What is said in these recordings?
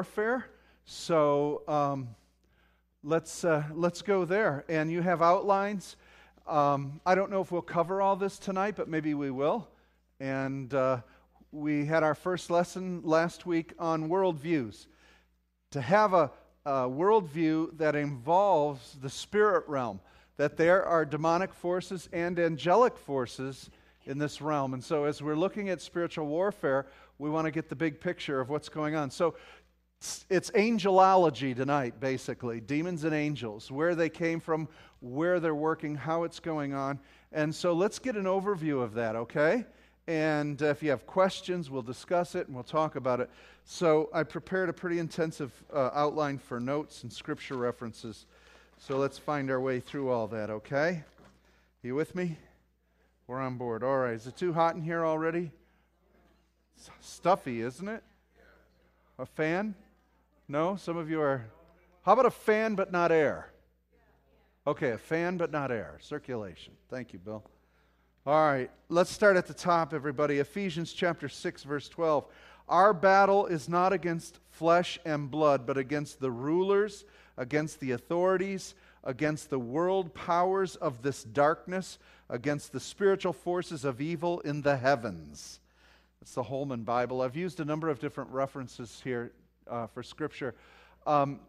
warfare. So um, let's, uh, let's go there. And you have outlines. Um, I don't know if we'll cover all this tonight, but maybe we will. And uh, we had our first lesson last week on worldviews. To have a, a worldview that involves the spirit realm, that there are demonic forces and angelic forces in this realm. And so, as we're looking at spiritual warfare, we want to get the big picture of what's going on. So, it's angelology tonight, basically demons and angels, where they came from, where they're working, how it's going on. And so, let's get an overview of that, okay? And if you have questions, we'll discuss it and we'll talk about it. So, I prepared a pretty intensive uh, outline for notes and scripture references. So, let's find our way through all that, okay? You with me? We're on board. All right. Is it too hot in here already? It's stuffy, isn't it? A fan? No? Some of you are. How about a fan but not air? Okay, a fan but not air. Circulation. Thank you, Bill. All right, let's start at the top, everybody. Ephesians chapter 6, verse 12. Our battle is not against flesh and blood, but against the rulers, against the authorities, against the world powers of this darkness, against the spiritual forces of evil in the heavens. It's the Holman Bible. I've used a number of different references here uh, for Scripture. Um,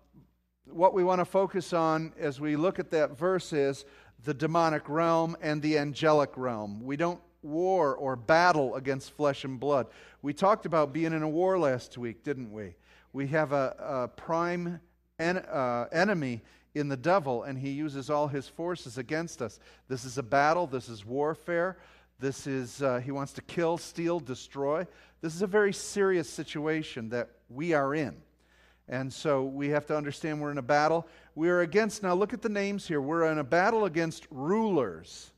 what we want to focus on as we look at that verse is the demonic realm and the angelic realm. We don't war or battle against flesh and blood. We talked about being in a war last week, didn't we? We have a, a prime en- uh, enemy in the devil, and he uses all his forces against us. This is a battle, this is warfare. This is, uh, he wants to kill, steal, destroy. This is a very serious situation that we are in. And so we have to understand we're in a battle. We are against, now look at the names here. We're in a battle against rulers.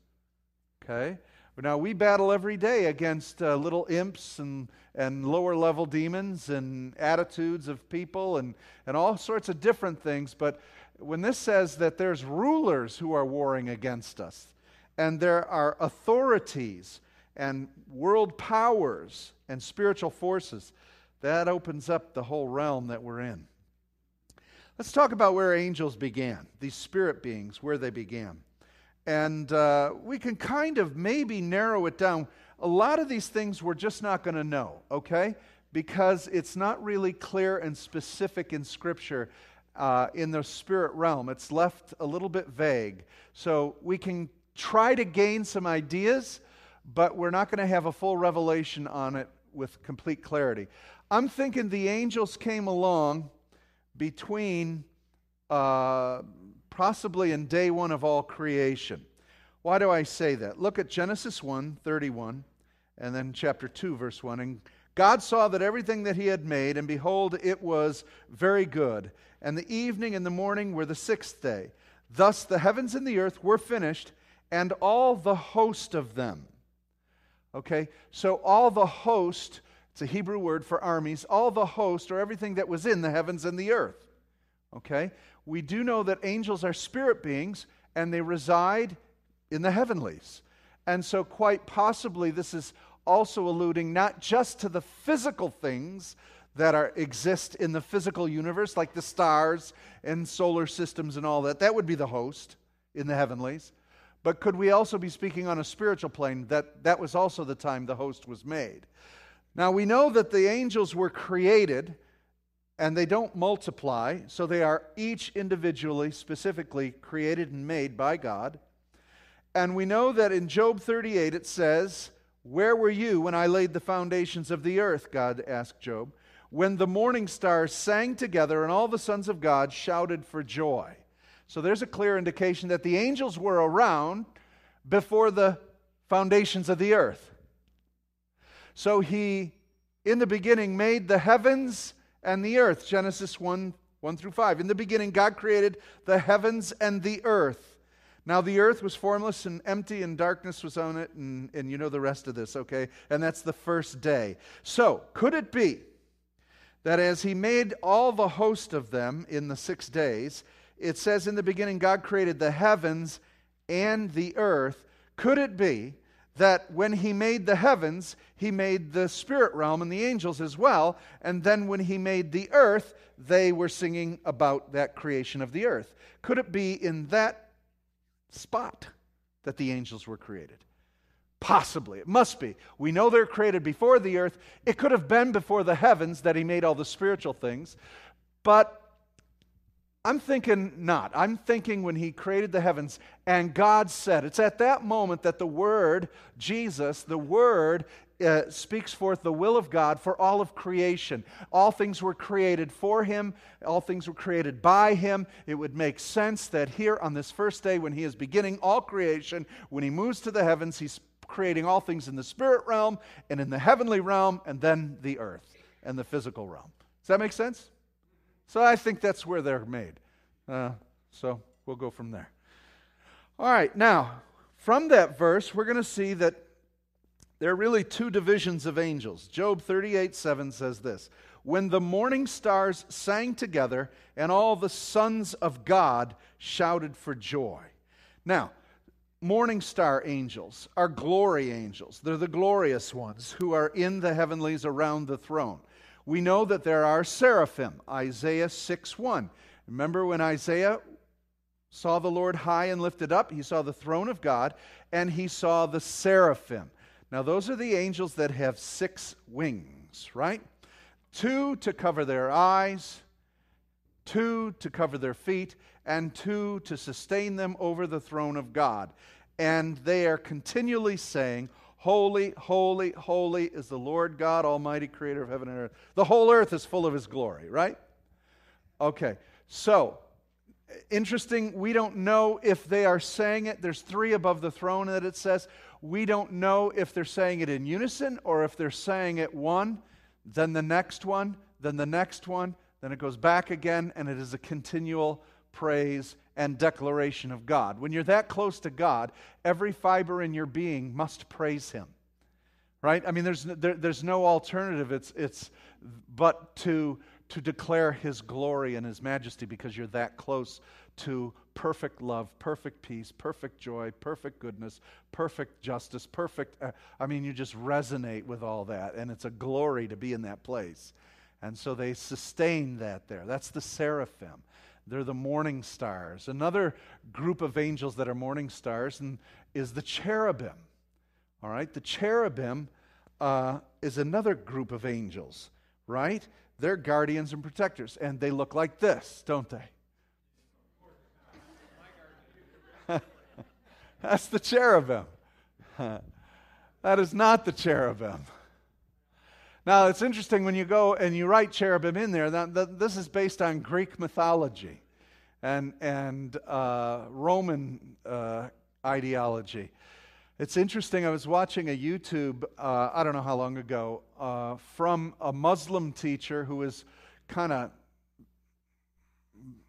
Okay? Now we battle every day against uh, little imps and, and lower level demons and attitudes of people and, and all sorts of different things. But when this says that there's rulers who are warring against us, and there are authorities and world powers and spiritual forces, that opens up the whole realm that we're in. Let's talk about where angels began, these spirit beings, where they began. And uh, we can kind of maybe narrow it down. A lot of these things we're just not going to know, okay? Because it's not really clear and specific in Scripture uh, in the spirit realm. It's left a little bit vague. So we can try to gain some ideas, but we're not going to have a full revelation on it with complete clarity. I'm thinking the angels came along between uh, possibly in day one of all creation. Why do I say that? Look at Genesis 1 31, and then chapter 2, verse 1. And God saw that everything that he had made, and behold, it was very good. And the evening and the morning were the sixth day. Thus the heavens and the earth were finished, and all the host of them. Okay, so all the host, it's a Hebrew word for armies, all the host, or everything that was in the heavens and the earth. Okay, we do know that angels are spirit beings, and they reside in the heavenlies. And so, quite possibly, this is also alluding not just to the physical things that are, exist in the physical universe, like the stars and solar systems and all that. That would be the host in the heavenlies. But could we also be speaking on a spiritual plane that that was also the time the host was made? Now we know that the angels were created and they don't multiply, so they are each individually, specifically created and made by God. And we know that in Job 38 it says, Where were you when I laid the foundations of the earth? God asked Job. When the morning stars sang together and all the sons of God shouted for joy. So there's a clear indication that the angels were around before the foundations of the earth. So he, in the beginning, made the heavens and the earth. Genesis 1 1 through 5. In the beginning, God created the heavens and the earth. Now, the earth was formless and empty, and darkness was on it, and, and you know the rest of this, okay? And that's the first day. So, could it be that as he made all the host of them in the six days, it says in the beginning, God created the heavens and the earth. Could it be that when he made the heavens, he made the spirit realm and the angels as well. And then when he made the earth, they were singing about that creation of the earth. Could it be in that spot that the angels were created? Possibly. It must be. We know they're created before the earth. It could have been before the heavens that he made all the spiritual things. But I'm thinking not. I'm thinking when he created the heavens and God said, it's at that moment that the Word, Jesus, the Word, uh, speaks forth the will of God for all of creation. All things were created for him, all things were created by him. It would make sense that here on this first day, when he is beginning all creation, when he moves to the heavens, he's creating all things in the spirit realm and in the heavenly realm, and then the earth and the physical realm. Does that make sense? So I think that's where they're made. Uh, so we'll go from there. All right, now, from that verse, we're going to see that there are really two divisions of angels. Job 38 7 says this When the morning stars sang together, and all the sons of God shouted for joy. Now, morning star angels are glory angels. They're the glorious ones who are in the heavenlies around the throne. We know that there are seraphim, Isaiah 6 1. Remember when Isaiah saw the Lord high and lifted up? He saw the throne of God and he saw the seraphim. Now, those are the angels that have six wings, right? Two to cover their eyes, two to cover their feet, and two to sustain them over the throne of God. And they are continually saying, Holy, holy, holy is the Lord God Almighty, creator of heaven and earth. The whole earth is full of his glory, right? Okay, so interesting, we don't know if they are saying it. There's three above the throne that it says. We don't know if they're saying it in unison or if they're saying it one, then the next one, then the next one, then it goes back again, and it is a continual praise and declaration of God. When you're that close to God, every fiber in your being must praise Him. Right? I mean, there's, there, there's no alternative. It's, it's but to, to declare His glory and His majesty because you're that close to perfect love, perfect peace, perfect joy, perfect goodness, perfect justice, perfect. Uh, I mean, you just resonate with all that, and it's a glory to be in that place. And so they sustain that there. That's the seraphim. They're the morning stars. Another group of angels that are morning stars and, is the cherubim. All right, the cherubim uh, is another group of angels, right? They're guardians and protectors, and they look like this, don't they? That's the cherubim. that is not the cherubim. Now, it's interesting when you go and you write cherubim in there, that, that this is based on Greek mythology and, and uh, Roman uh, ideology. It's interesting. I was watching a YouTube, uh, I don't know how long ago, uh, from a Muslim teacher who was kind of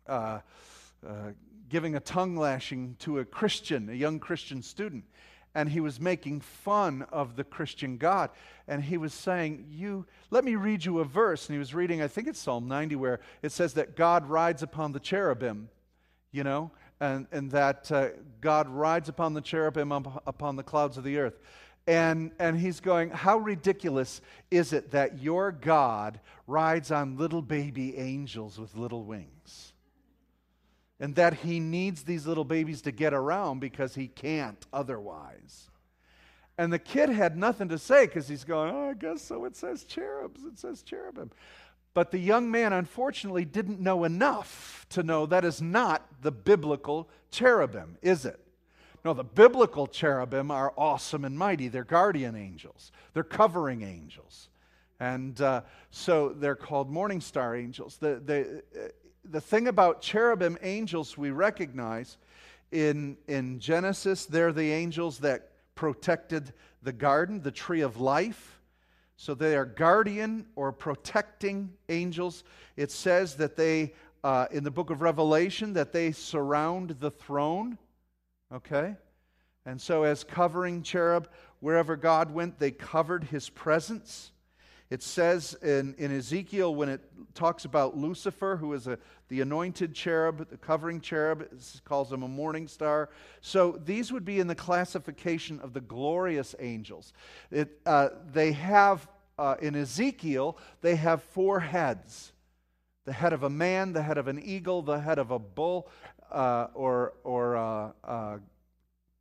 uh, uh, giving a tongue lashing to a Christian, a young Christian student and he was making fun of the Christian God. And he was saying, You let me read you a verse. And he was reading, I think it's Psalm 90, where it says that God rides upon the cherubim, you know, and, and that uh, God rides upon the cherubim up, upon the clouds of the earth. And, and he's going, How ridiculous is it that your God rides on little baby angels with little wings? And that he needs these little babies to get around because he can't otherwise. And the kid had nothing to say because he's going, Oh, I guess so. It says cherubs, it says cherubim. But the young man, unfortunately, didn't know enough to know that is not the biblical cherubim, is it? No, the biblical cherubim are awesome and mighty. They're guardian angels, they're covering angels. And uh, so they're called morning star angels. The, the, the thing about cherubim angels we recognize in, in Genesis, they're the angels that protected the garden, the tree of life. So they are guardian or protecting angels. It says that they, uh, in the book of Revelation, that they surround the throne. Okay? And so, as covering cherub, wherever God went, they covered his presence. It says in, in Ezekiel when it talks about Lucifer, who is a, the anointed cherub, the covering cherub, calls him a morning star. So these would be in the classification of the glorious angels. It, uh, they have, uh, in Ezekiel, they have four heads the head of a man, the head of an eagle, the head of a bull uh, or, or a, a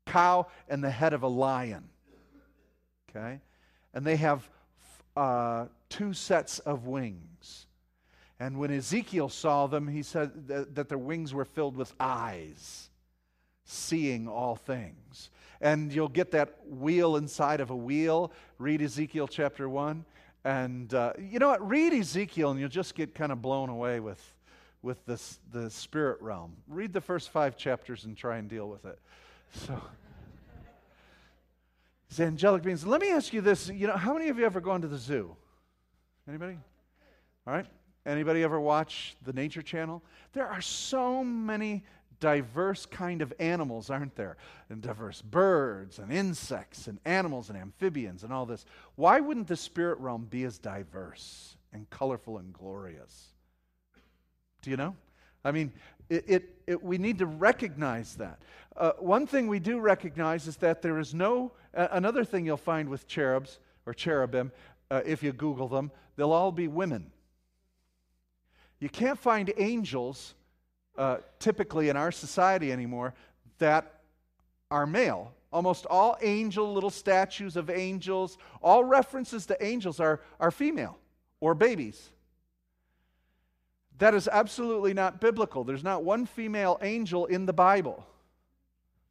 cow, and the head of a lion. Okay? And they have uh, two sets of wings. And when Ezekiel saw them, he said that, that their wings were filled with eyes, seeing all things. And you'll get that wheel inside of a wheel. Read Ezekiel chapter 1. And uh, you know what? Read Ezekiel, and you'll just get kind of blown away with, with this, the spirit realm. Read the first five chapters and try and deal with it. So these angelic beings. Let me ask you this. You know, how many of you ever gone to the zoo? Anybody? All right. Anybody ever watch the Nature Channel? There are so many diverse kind of animals, aren't there? And diverse birds and insects and animals and amphibians and all this. Why wouldn't the spirit realm be as diverse and colorful and glorious? Do you know? I mean, it, it, it, we need to recognize that. Uh, one thing we do recognize is that there is no, uh, another thing you'll find with cherubs or cherubim, uh, if you Google them, they'll all be women. You can't find angels uh, typically in our society anymore that are male. Almost all angel, little statues of angels, all references to angels are, are female or babies. That is absolutely not biblical. There's not one female angel in the Bible.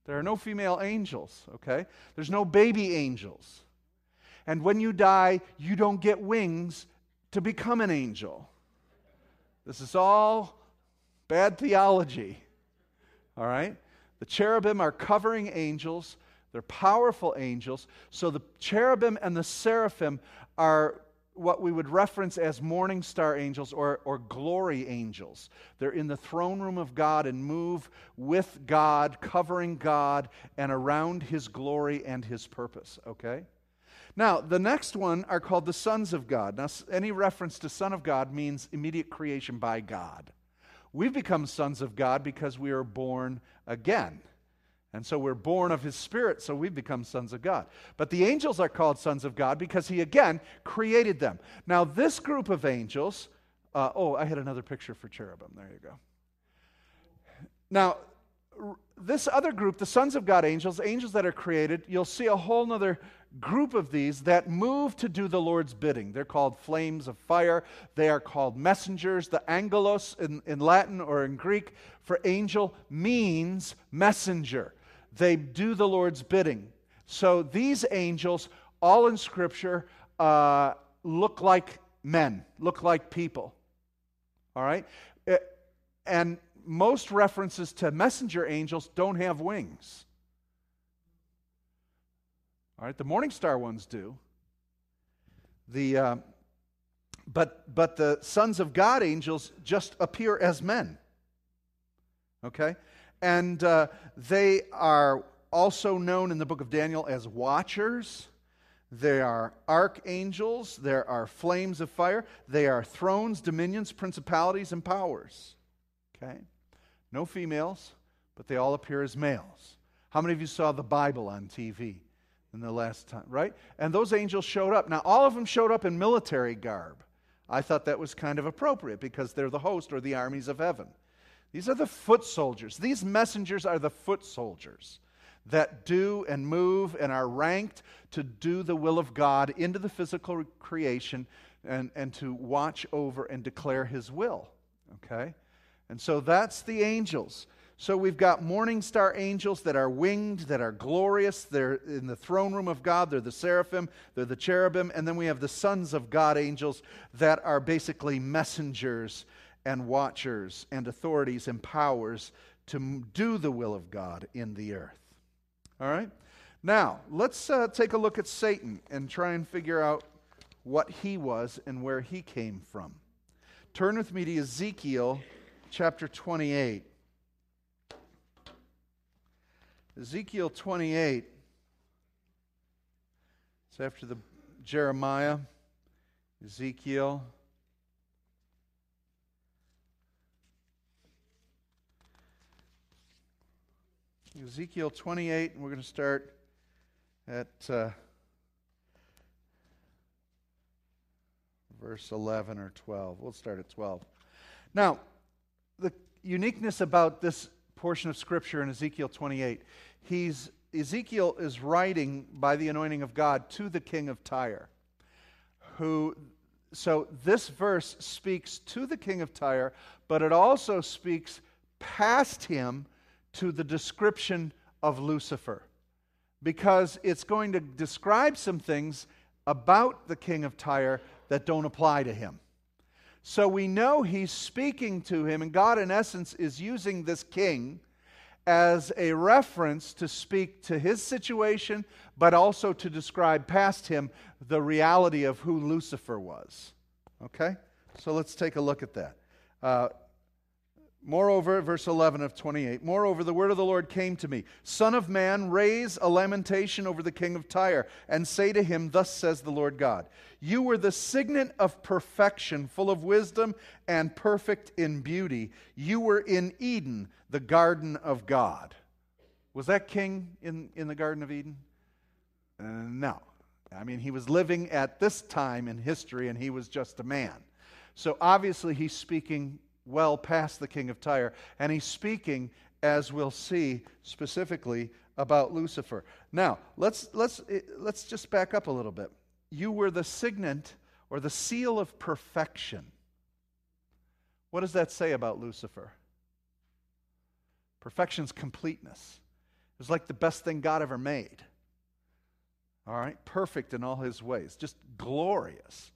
There are no female angels, okay? There's no baby angels. And when you die, you don't get wings to become an angel. This is all bad theology, all right? The cherubim are covering angels, they're powerful angels. So the cherubim and the seraphim are what we would reference as morning star angels or, or glory angels. They're in the throne room of God and move with God, covering God, and around his glory and his purpose, okay? Now, the next one are called the sons of God. Now, any reference to son of God means immediate creation by God. We've become sons of God because we are born again. And so we're born of his spirit, so we've become sons of God. But the angels are called sons of God because he again created them. Now, this group of angels, uh, oh, I had another picture for cherubim. There you go. Now, this other group, the sons of God angels, angels that are created, you'll see a whole other group of these that move to do the Lord's bidding. They're called flames of fire. They are called messengers. The angelos in, in Latin or in Greek for angel means messenger. They do the Lord's bidding. So these angels, all in Scripture, uh, look like men, look like people. All right? Uh, and most references to messenger angels don't have wings. All right, the morning star ones do. The, uh, but, but the sons of God angels just appear as men. Okay? And uh, they are also known in the book of Daniel as watchers. They are archangels. There are flames of fire. They are thrones, dominions, principalities, and powers. Okay? No females, but they all appear as males. How many of you saw the Bible on TV in the last time, right? And those angels showed up. Now, all of them showed up in military garb. I thought that was kind of appropriate because they're the host or the armies of heaven. These are the foot soldiers. These messengers are the foot soldiers that do and move and are ranked to do the will of God into the physical creation and, and to watch over and declare his will. Okay? And so that's the angels. So we've got morning star angels that are winged, that are glorious. They're in the throne room of God. They're the seraphim, they're the cherubim. And then we have the sons of God angels that are basically messengers and watchers and authorities and powers to do the will of God in the earth. All right? Now, let's uh, take a look at Satan and try and figure out what he was and where he came from. Turn with me to Ezekiel chapter 28. Ezekiel 28. It's after the Jeremiah. Ezekiel. Ezekiel 28, and we're going to start at uh, verse 11 or 12. We'll start at 12. Now, the uniqueness about this portion of Scripture in Ezekiel 28, he's, Ezekiel is writing by the anointing of God to the king of Tyre, who so this verse speaks to the king of Tyre, but it also speaks past him to the description of Lucifer because it's going to describe some things about the king of Tyre that don't apply to him. So we know he's speaking to him, and God, in essence, is using this king as a reference to speak to his situation, but also to describe past him the reality of who Lucifer was. Okay? So let's take a look at that. Uh, Moreover, verse 11 of 28, moreover, the word of the Lord came to me Son of man, raise a lamentation over the king of Tyre, and say to him, Thus says the Lord God, You were the signet of perfection, full of wisdom and perfect in beauty. You were in Eden, the garden of God. Was that king in, in the Garden of Eden? Uh, no. I mean, he was living at this time in history, and he was just a man. So obviously, he's speaking well past the king of Tyre. And he's speaking, as we'll see specifically, about Lucifer. Now, let's, let's, eh, let's just back up a little bit. You were the signet or the seal of perfection. What does that say about Lucifer? Perfection's completeness. It was like the best thing God ever made. All right? Perfect in all his ways, just glorious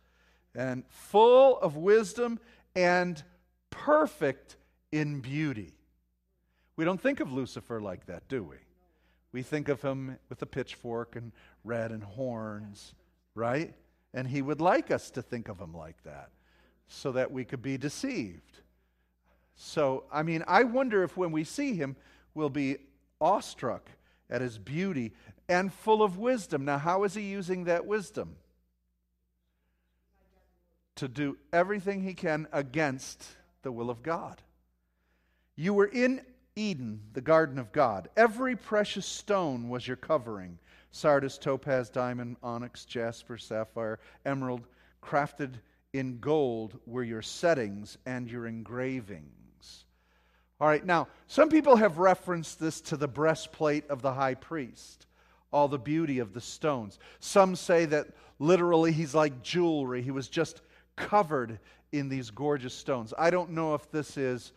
and full of wisdom and perfect in beauty. We don't think of Lucifer like that, do we? We think of him with a pitchfork and red and horns, right? And he would like us to think of him like that so that we could be deceived. So, I mean, I wonder if when we see him, we'll be awestruck at his beauty and full of wisdom. Now, how is he using that wisdom? To do everything he can against the will of God. You were in Eden, the garden of God. Every precious stone was your covering sardius, topaz, diamond, onyx, jasper, sapphire, emerald, crafted in gold were your settings and your engravings. All right, now, some people have referenced this to the breastplate of the high priest, all the beauty of the stones. Some say that literally he's like jewelry, he was just covered in these gorgeous stones. I don't know if this is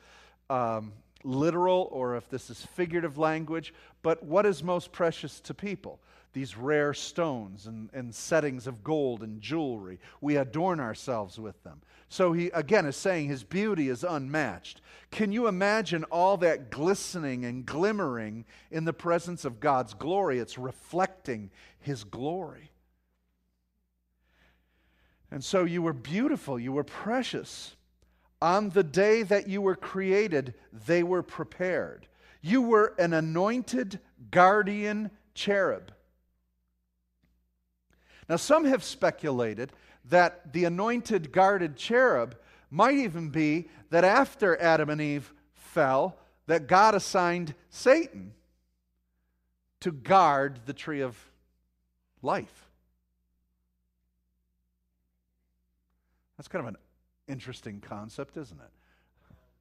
um, literal or if this is figurative language, but what is most precious to people? These rare stones and, and settings of gold and jewelry. We adorn ourselves with them. So he, again, is saying his beauty is unmatched. Can you imagine all that glistening and glimmering in the presence of God's glory? It's reflecting his glory. And so you were beautiful, you were precious. On the day that you were created, they were prepared. You were an anointed guardian cherub. Now, some have speculated that the anointed guarded cherub might even be that after Adam and Eve fell, that God assigned Satan to guard the tree of life. That's kind of an interesting concept, isn't it?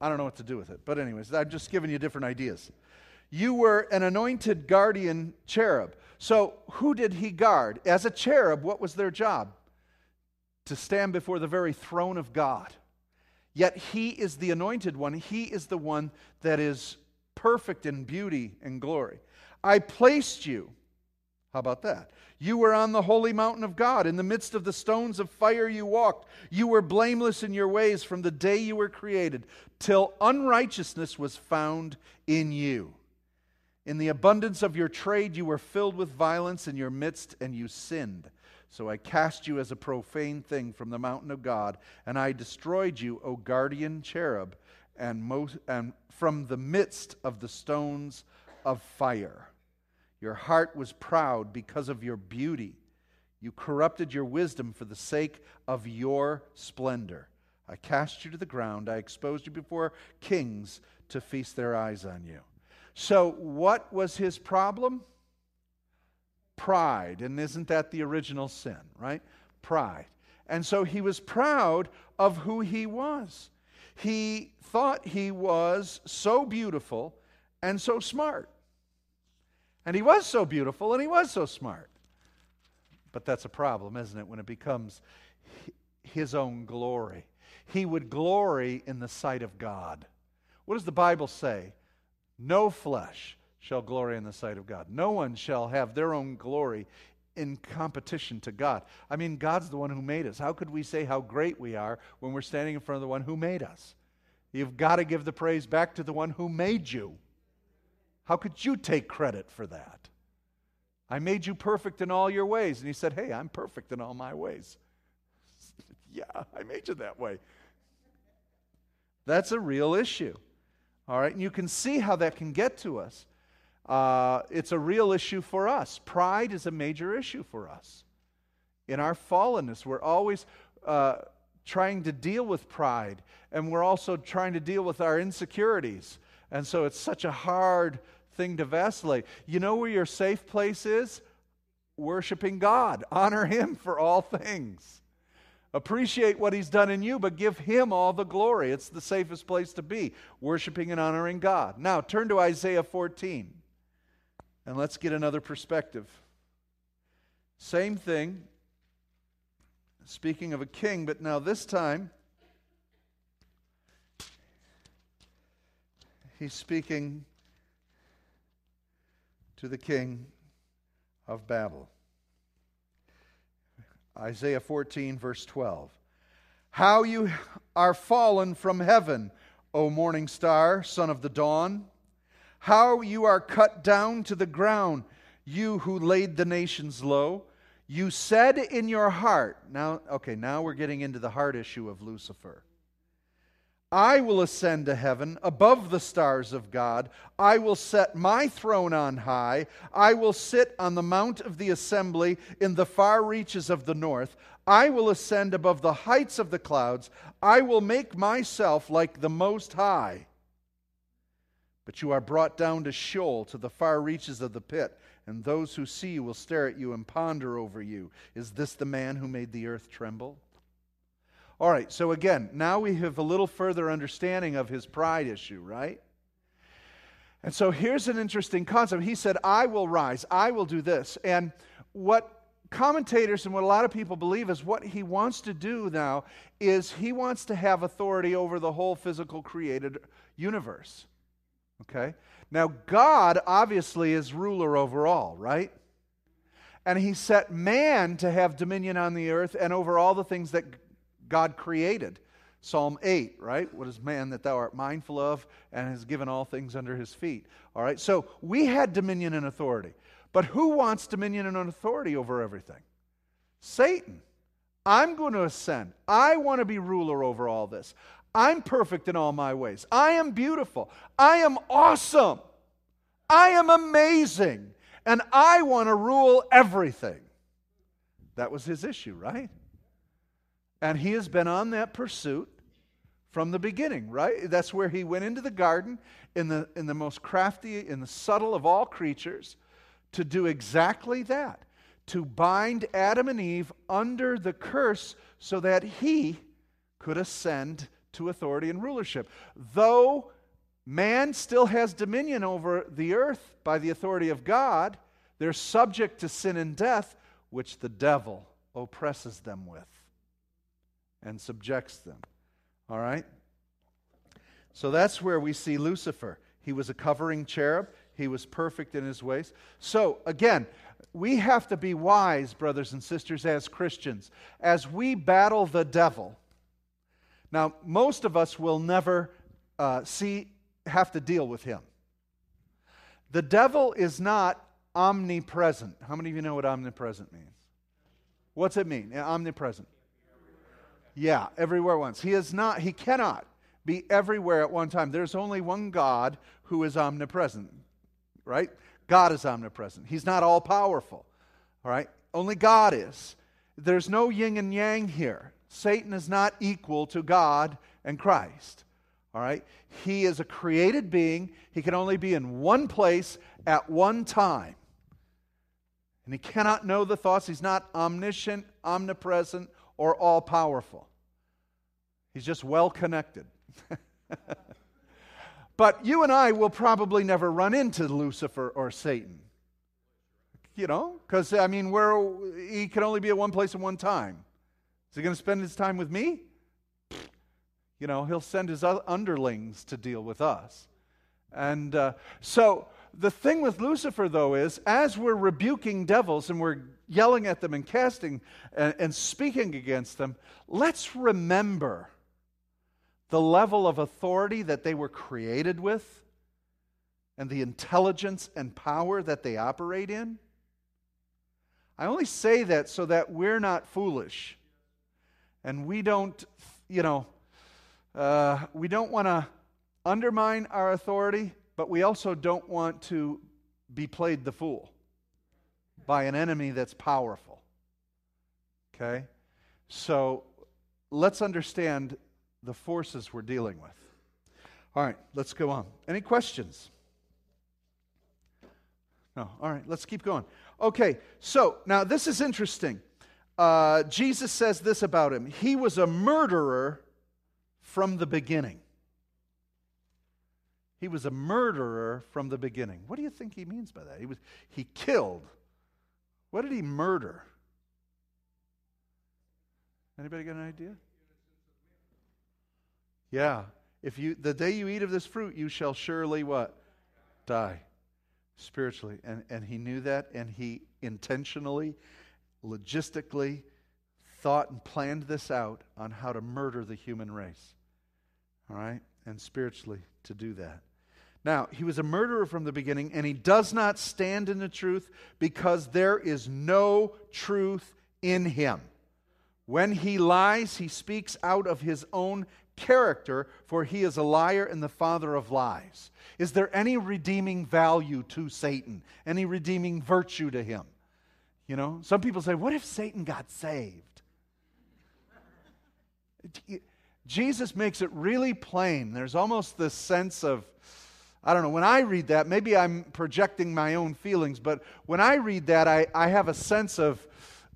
I don't know what to do with it. But, anyways, I'm just giving you different ideas. You were an anointed guardian cherub. So, who did he guard? As a cherub, what was their job? To stand before the very throne of God. Yet he is the anointed one. He is the one that is perfect in beauty and glory. I placed you. How about that? You were on the holy mountain of God. In the midst of the stones of fire you walked. You were blameless in your ways from the day you were created, till unrighteousness was found in you. In the abundance of your trade you were filled with violence in your midst, and you sinned. So I cast you as a profane thing from the mountain of God, and I destroyed you, O guardian cherub, and, most, and from the midst of the stones of fire. Your heart was proud because of your beauty. You corrupted your wisdom for the sake of your splendor. I cast you to the ground. I exposed you before kings to feast their eyes on you. So, what was his problem? Pride. And isn't that the original sin, right? Pride. And so he was proud of who he was. He thought he was so beautiful and so smart. And he was so beautiful and he was so smart. But that's a problem, isn't it, when it becomes his own glory? He would glory in the sight of God. What does the Bible say? No flesh shall glory in the sight of God. No one shall have their own glory in competition to God. I mean, God's the one who made us. How could we say how great we are when we're standing in front of the one who made us? You've got to give the praise back to the one who made you. How could you take credit for that? I made you perfect in all your ways. And he said, Hey, I'm perfect in all my ways. yeah, I made you that way. That's a real issue. All right, and you can see how that can get to us. Uh, it's a real issue for us. Pride is a major issue for us. In our fallenness, we're always uh, trying to deal with pride, and we're also trying to deal with our insecurities. And so it's such a hard thing to vacillate. You know where your safe place is? Worshiping God. Honor Him for all things. Appreciate what He's done in you, but give Him all the glory. It's the safest place to be, worshiping and honoring God. Now, turn to Isaiah 14, and let's get another perspective. Same thing, speaking of a king, but now this time, he's speaking to the king of Babel. Isaiah 14, verse 12. How you are fallen from heaven, O morning star, son of the dawn. How you are cut down to the ground, you who laid the nations low. You said in your heart, now, okay, now we're getting into the heart issue of Lucifer. I will ascend to heaven above the stars of God. I will set my throne on high. I will sit on the mount of the assembly in the far reaches of the north. I will ascend above the heights of the clouds. I will make myself like the Most High. But you are brought down to Sheol, to the far reaches of the pit, and those who see you will stare at you and ponder over you. Is this the man who made the earth tremble? All right, so again, now we have a little further understanding of his pride issue, right? And so here's an interesting concept. He said, I will rise, I will do this. And what commentators and what a lot of people believe is what he wants to do now is he wants to have authority over the whole physical created universe. Okay? Now, God obviously is ruler over all, right? And he set man to have dominion on the earth and over all the things that God created. Psalm 8, right? What is man that thou art mindful of and has given all things under his feet? All right, so we had dominion and authority. But who wants dominion and authority over everything? Satan. I'm going to ascend. I want to be ruler over all this. I'm perfect in all my ways. I am beautiful. I am awesome. I am amazing. And I want to rule everything. That was his issue, right? And he has been on that pursuit from the beginning, right? That's where he went into the garden in the, in the most crafty, in the subtle of all creatures to do exactly that to bind Adam and Eve under the curse so that he could ascend to authority and rulership. Though man still has dominion over the earth by the authority of God, they're subject to sin and death, which the devil oppresses them with and subjects them. All right? So that's where we see Lucifer. He was a covering cherub, he was perfect in his ways. So, again, we have to be wise, brothers and sisters, as Christians, as we battle the devil. Now, most of us will never uh, see, have to deal with him. The devil is not omnipresent. How many of you know what omnipresent means? What's it mean? Omnipresent. Yeah, everywhere once. He is not, he cannot be everywhere at one time. There's only one God who is omnipresent, right? God is omnipresent. He's not all powerful, all right? Only God is. There's no yin and yang here. Satan is not equal to God and Christ. All right? He is a created being. He can only be in one place at one time. And he cannot know the thoughts. He's not omniscient, omnipresent, or all powerful. He's just well connected. but you and I will probably never run into Lucifer or Satan. You know, because I mean, where he can only be at one place at one time. Is he going to spend his time with me? You know, he'll send his underlings to deal with us. And uh, so the thing with Lucifer, though, is as we're rebuking devils and we're yelling at them and casting and, and speaking against them, let's remember the level of authority that they were created with and the intelligence and power that they operate in. I only say that so that we're not foolish and we don't, you know, uh, we don't want to undermine our authority, but we also don't want to be played the fool by an enemy that's powerful. Okay? So let's understand the forces we're dealing with. All right, let's go on. Any questions? No. All right, let's keep going. Okay, so now this is interesting. Uh, Jesus says this about him He was a murderer from the beginning. He was a murderer from the beginning. What do you think he means by that? He, was, he killed. What did he murder? Anybody got an idea? Yeah. If you the day you eat of this fruit, you shall surely what? Die spiritually. And, and he knew that, and he intentionally, logistically thought and planned this out on how to murder the human race. All right? And spiritually to do that. Now, he was a murderer from the beginning, and he does not stand in the truth because there is no truth in him. When he lies, he speaks out of his own character, for he is a liar and the father of lies. Is there any redeeming value to Satan? Any redeeming virtue to him? You know, some people say, what if Satan got saved? Jesus makes it really plain. There's almost this sense of, I don't know, when I read that, maybe I'm projecting my own feelings, but when I read that, I, I have a sense of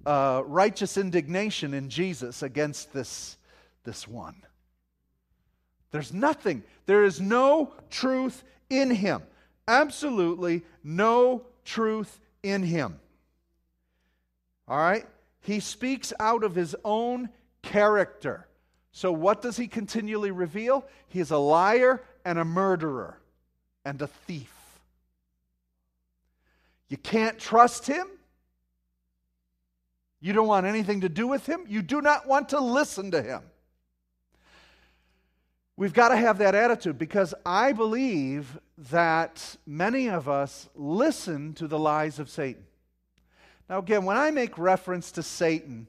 uh, righteous indignation in Jesus against this, this one. There's nothing, there is no truth in him. Absolutely no truth in him. All right? He speaks out of his own character. So, what does he continually reveal? He is a liar and a murderer and a thief. You can't trust him. You don't want anything to do with him. You do not want to listen to him. We've got to have that attitude because I believe that many of us listen to the lies of Satan. Now, again, when I make reference to Satan,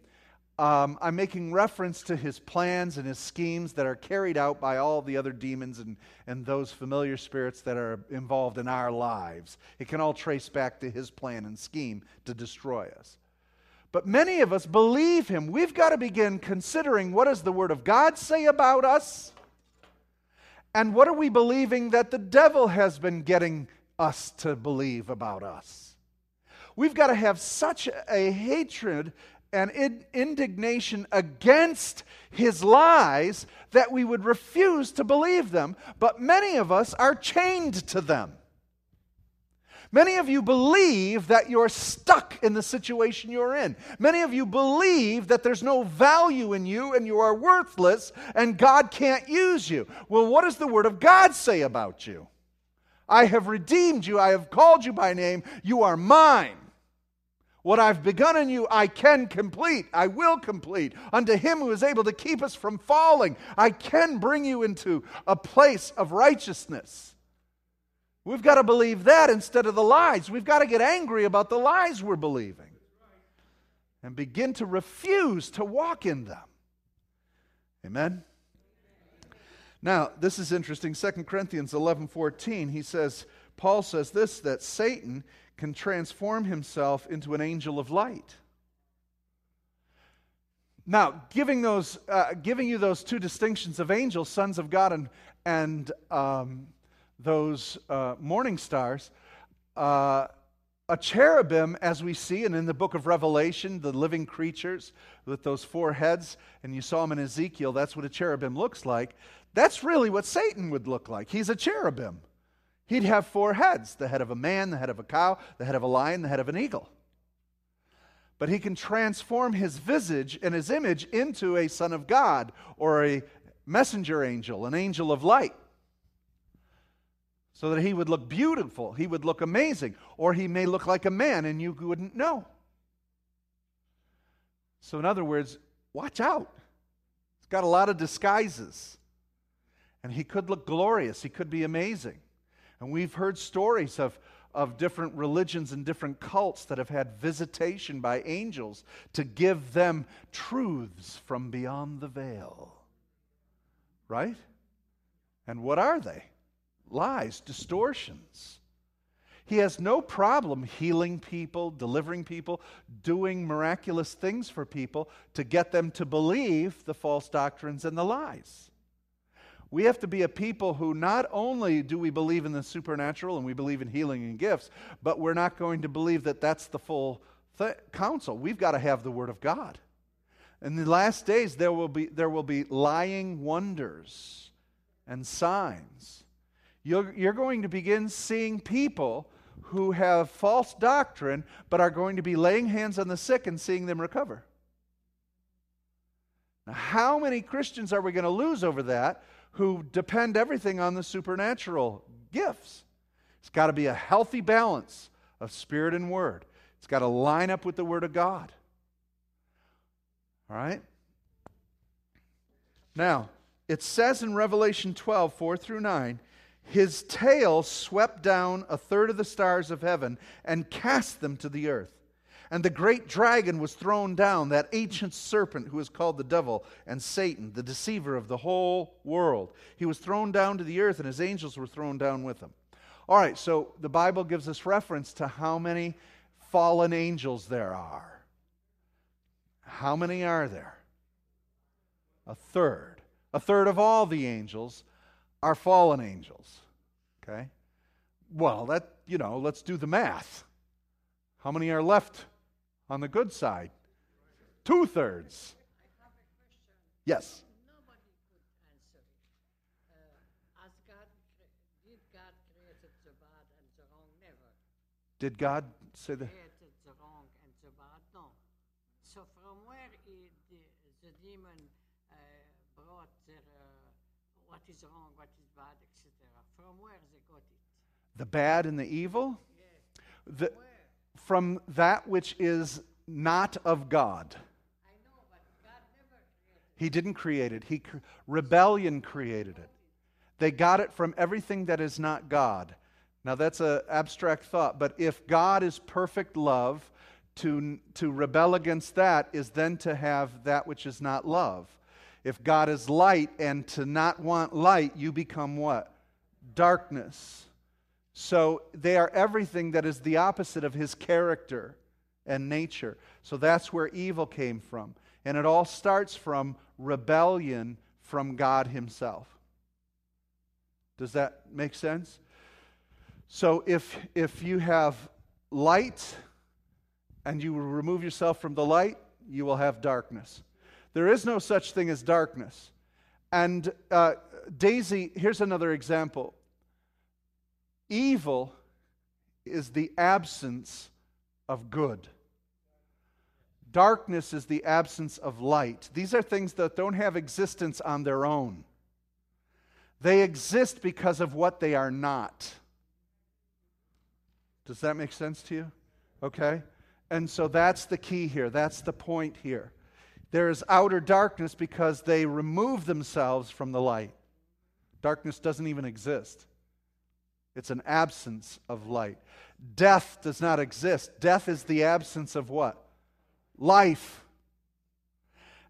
um, I'm making reference to his plans and his schemes that are carried out by all the other demons and, and those familiar spirits that are involved in our lives. It can all trace back to his plan and scheme to destroy us. But many of us believe him. We've got to begin considering what does the Word of God say about us? And what are we believing that the devil has been getting us to believe about us? We've got to have such a hatred and indignation against his lies that we would refuse to believe them, but many of us are chained to them. Many of you believe that you're stuck in the situation you're in. Many of you believe that there's no value in you and you are worthless and God can't use you. Well, what does the Word of God say about you? I have redeemed you. I have called you by name. You are mine. What I've begun in you, I can complete. I will complete. Unto him who is able to keep us from falling, I can bring you into a place of righteousness. We've got to believe that instead of the lies. We've got to get angry about the lies we're believing and begin to refuse to walk in them. Amen. Now, this is interesting. 2 Corinthians 11 14, he says, Paul says this that Satan can transform himself into an angel of light. Now, giving, those, uh, giving you those two distinctions of angels, sons of God, and, and um, those uh, morning stars, uh, a cherubim, as we see, and in the book of Revelation, the living creatures with those four heads, and you saw them in Ezekiel, that's what a cherubim looks like. That's really what Satan would look like. He's a cherubim. He'd have four heads the head of a man, the head of a cow, the head of a lion, the head of an eagle. But he can transform his visage and his image into a son of God or a messenger angel, an angel of light so that he would look beautiful, he would look amazing, or he may look like a man and you wouldn't know. So, in other words, watch out. He's got a lot of disguises. And he could look glorious, he could be amazing. And we've heard stories of, of different religions and different cults that have had visitation by angels to give them truths from beyond the veil. Right? And what are they? lies, distortions. He has no problem healing people, delivering people, doing miraculous things for people to get them to believe the false doctrines and the lies. We have to be a people who not only do we believe in the supernatural and we believe in healing and gifts, but we're not going to believe that that's the full th- counsel. We've got to have the Word of God. In the last days, there will be, there will be lying wonders and signs you're, you're going to begin seeing people who have false doctrine but are going to be laying hands on the sick and seeing them recover. Now, how many Christians are we going to lose over that who depend everything on the supernatural gifts? It's got to be a healthy balance of spirit and word. It's got to line up with the word of God. All right? Now, it says in Revelation 12, 4 through 9, his tail swept down a third of the stars of heaven and cast them to the earth. And the great dragon was thrown down, that ancient serpent who is called the devil and Satan, the deceiver of the whole world. He was thrown down to the earth, and his angels were thrown down with him. All right, so the Bible gives us reference to how many fallen angels there are. How many are there? A third. A third of all the angels are fallen angels. Okay? Well, that, you know, let's do the math. How many are left on the good side? Two thirds. Yes. Nobody could answer it. Uh, as God, did God create the bad and the wrong? Never. Did God say that? Created the wrong and the bad? No. So from where he, the, the demon uh, brought their, uh, what is wrong, what is bad, etc. From where they got it? The bad and the evil? Yes. The, from that which is not of God. He didn't create it. He rebellion created it. They got it from everything that is not God. Now that's an abstract thought, but if God is perfect love, to, to rebel against that is then to have that which is not love. If God is light and to not want light, you become what? Darkness. So they are everything that is the opposite of his character and nature. So that's where evil came from. And it all starts from rebellion from God himself. Does that make sense? So if if you have light and you remove yourself from the light, you will have darkness. There is no such thing as darkness. And uh, Daisy, here's another example evil is the absence of good. Darkness is the absence of light. These are things that don't have existence on their own. They exist because of what they are not. Does that make sense to you? Okay? And so that's the key here. That's the point here. There is outer darkness because they remove themselves from the light. Darkness doesn't even exist, it's an absence of light. Death does not exist. Death is the absence of what? Life.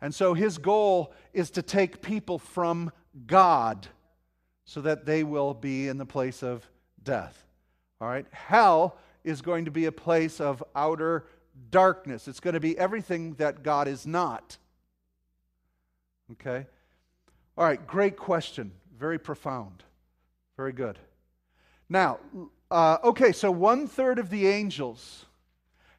And so his goal is to take people from God so that they will be in the place of death. All right? Hell is going to be a place of outer darkness. It's going to be everything that God is not. Okay? All right, great question. Very profound. Very good. Now, uh, okay, so one third of the angels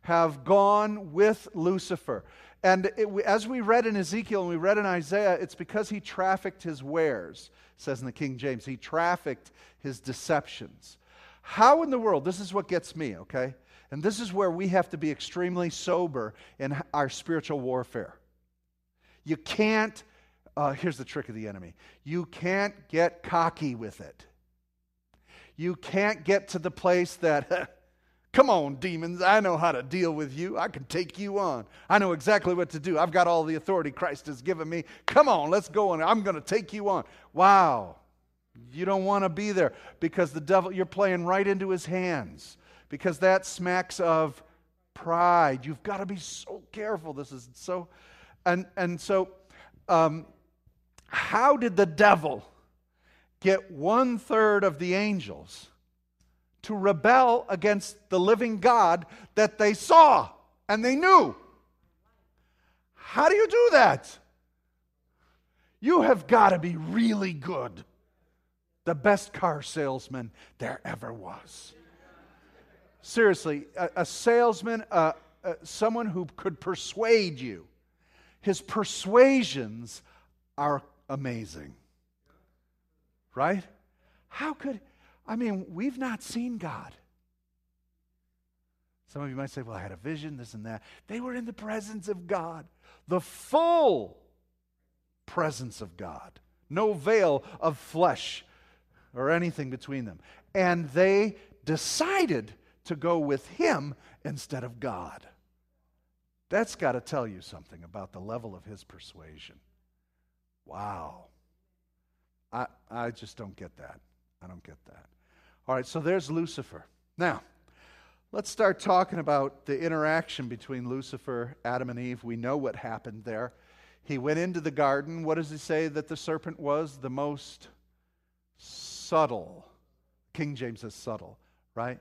have gone with Lucifer. And it, as we read in Ezekiel and we read in Isaiah, it's because he trafficked his wares, says in the King James. He trafficked his deceptions. How in the world, this is what gets me, okay? And this is where we have to be extremely sober in our spiritual warfare. You can't, uh, here's the trick of the enemy you can't get cocky with it. You can't get to the place that, come on, demons, I know how to deal with you. I can take you on. I know exactly what to do. I've got all the authority Christ has given me. Come on, let's go and I'm going to take you on. Wow. You don't want to be there because the devil, you're playing right into his hands because that smacks of pride. You've got to be so careful. This is so, and, and so, um, how did the devil get one third of the angels to rebel against the living God that they saw and they knew? How do you do that? You have got to be really good. The best car salesman there ever was. Seriously, a, a salesman, uh, uh, someone who could persuade you. His persuasions are amazing. Right? How could, I mean, we've not seen God. Some of you might say, well, I had a vision, this and that. They were in the presence of God, the full presence of God, no veil of flesh or anything between them. And they decided to go with him instead of God. That's got to tell you something about the level of his persuasion. Wow. I, I just don't get that. I don't get that. All right, so there's Lucifer. Now, let's start talking about the interaction between Lucifer, Adam, and Eve. We know what happened there. He went into the garden. What does he say that the serpent was? The most subtle. King James says subtle, right?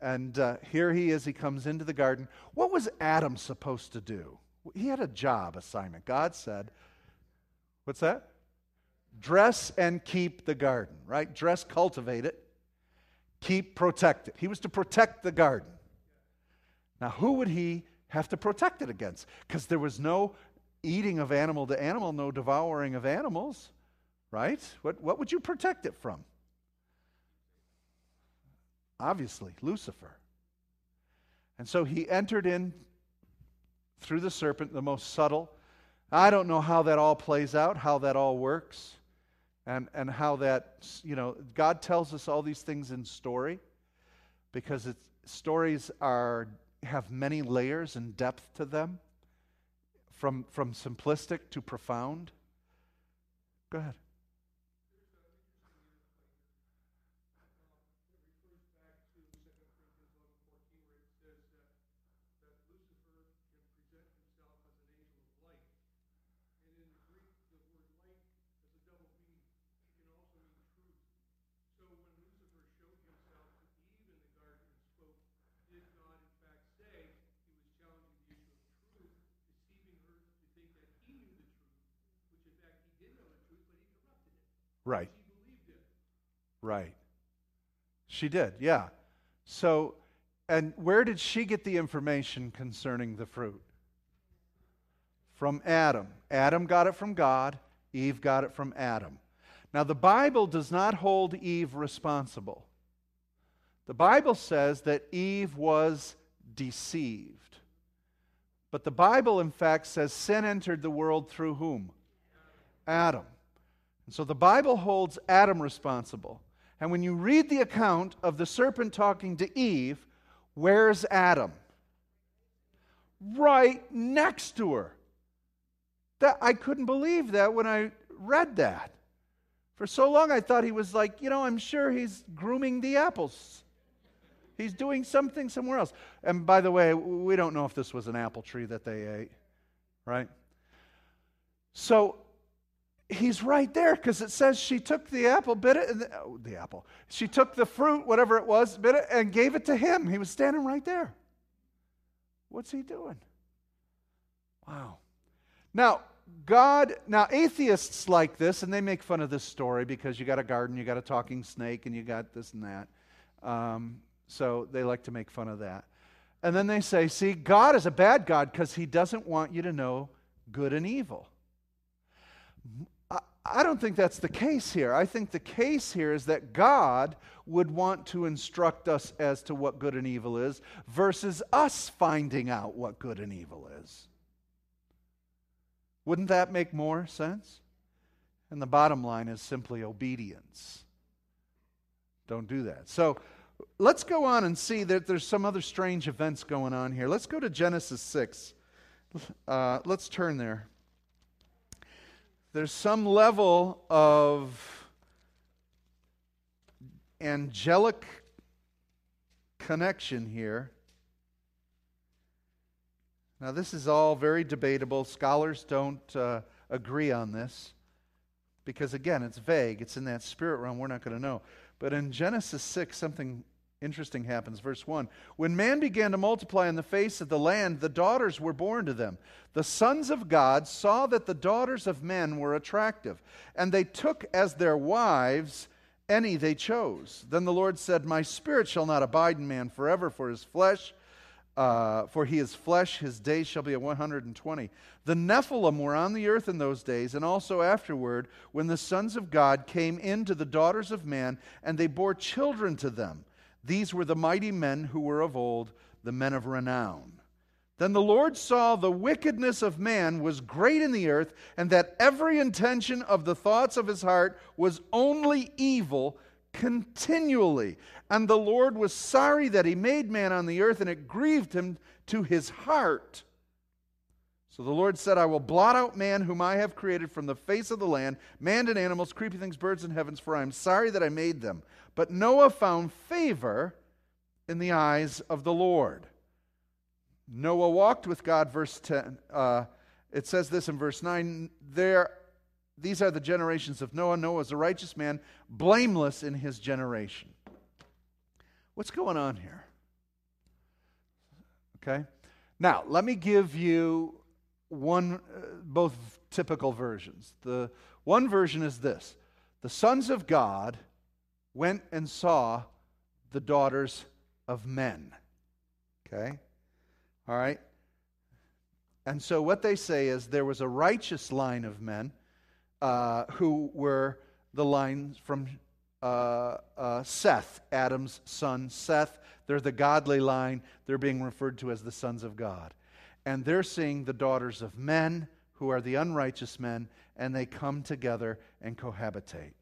And uh, here he is. He comes into the garden. What was Adam supposed to do? He had a job assignment. God said, What's that? Dress and keep the garden, right? Dress, cultivate it, keep, protect it. He was to protect the garden. Now, who would he have to protect it against? Because there was no eating of animal to animal, no devouring of animals, right? What, what would you protect it from? Obviously, Lucifer. And so he entered in through the serpent, the most subtle. I don't know how that all plays out, how that all works and, and how that, you know, God tells us all these things in story because it's, stories are, have many layers and depth to them, from, from simplistic to profound. Go ahead. Right. Right. She did, yeah. So, and where did she get the information concerning the fruit? From Adam. Adam got it from God, Eve got it from Adam. Now, the Bible does not hold Eve responsible. The Bible says that Eve was deceived. But the Bible, in fact, says sin entered the world through whom? Adam. And so the Bible holds Adam responsible. And when you read the account of the serpent talking to Eve, where's Adam? Right next to her. That, I couldn't believe that when I read that. For so long, I thought he was like, you know, I'm sure he's grooming the apples. He's doing something somewhere else. And by the way, we don't know if this was an apple tree that they ate, right? So he's right there because it says she took the apple, bit it, the, oh, the apple. She took the fruit, whatever it was, bit it, and gave it to him. He was standing right there. What's he doing? Wow. Now, God, now atheists like this, and they make fun of this story because you got a garden, you got a talking snake, and you got this and that. Um, so they like to make fun of that. And then they say, see, God is a bad God because he doesn't want you to know good and evil. I, don't think that's the case here. I think the case here is that God would want to instruct us as to what good and evil is versus us finding out what good and evil is. Wouldn't that make more sense? And the bottom line is simply obedience. Don't do that. So let's go on and see that there's some other strange events going on here. Let's go to Genesis 6. Uh, let's turn there. There's some level of angelic connection here. Now, this is all very debatable. Scholars don't uh, agree on this because, again, it's vague. It's in that spirit realm. We're not going to know. But in Genesis 6, something interesting happens. Verse 1 When man began to multiply on the face of the land, the daughters were born to them. The sons of God saw that the daughters of men were attractive, and they took as their wives any they chose. Then the Lord said, My spirit shall not abide in man forever, for his flesh. Uh, for he is flesh, his days shall be a 120. The Nephilim were on the earth in those days, and also afterward, when the sons of God came in to the daughters of man, and they bore children to them. These were the mighty men who were of old, the men of renown. Then the Lord saw the wickedness of man was great in the earth, and that every intention of the thoughts of his heart was only evil continually. And the Lord was sorry that he made man on the earth, and it grieved him to his heart. So the Lord said, I will blot out man whom I have created from the face of the land, man and animals, creepy things, birds and heavens, for I am sorry that I made them. But Noah found favor in the eyes of the Lord. Noah walked with God, verse 10. Uh, it says this in verse 9 there, These are the generations of Noah. Noah was a righteous man, blameless in his generation. What's going on here? Okay? Now, let me give you one, uh, both typical versions. The one version is this The sons of God went and saw the daughters of men. Okay? All right? And so what they say is there was a righteous line of men uh, who were the lines from uh, uh, Seth, Adam's son Seth. They're the godly line. They're being referred to as the sons of God. And they're seeing the daughters of men who are the unrighteous men, and they come together and cohabitate.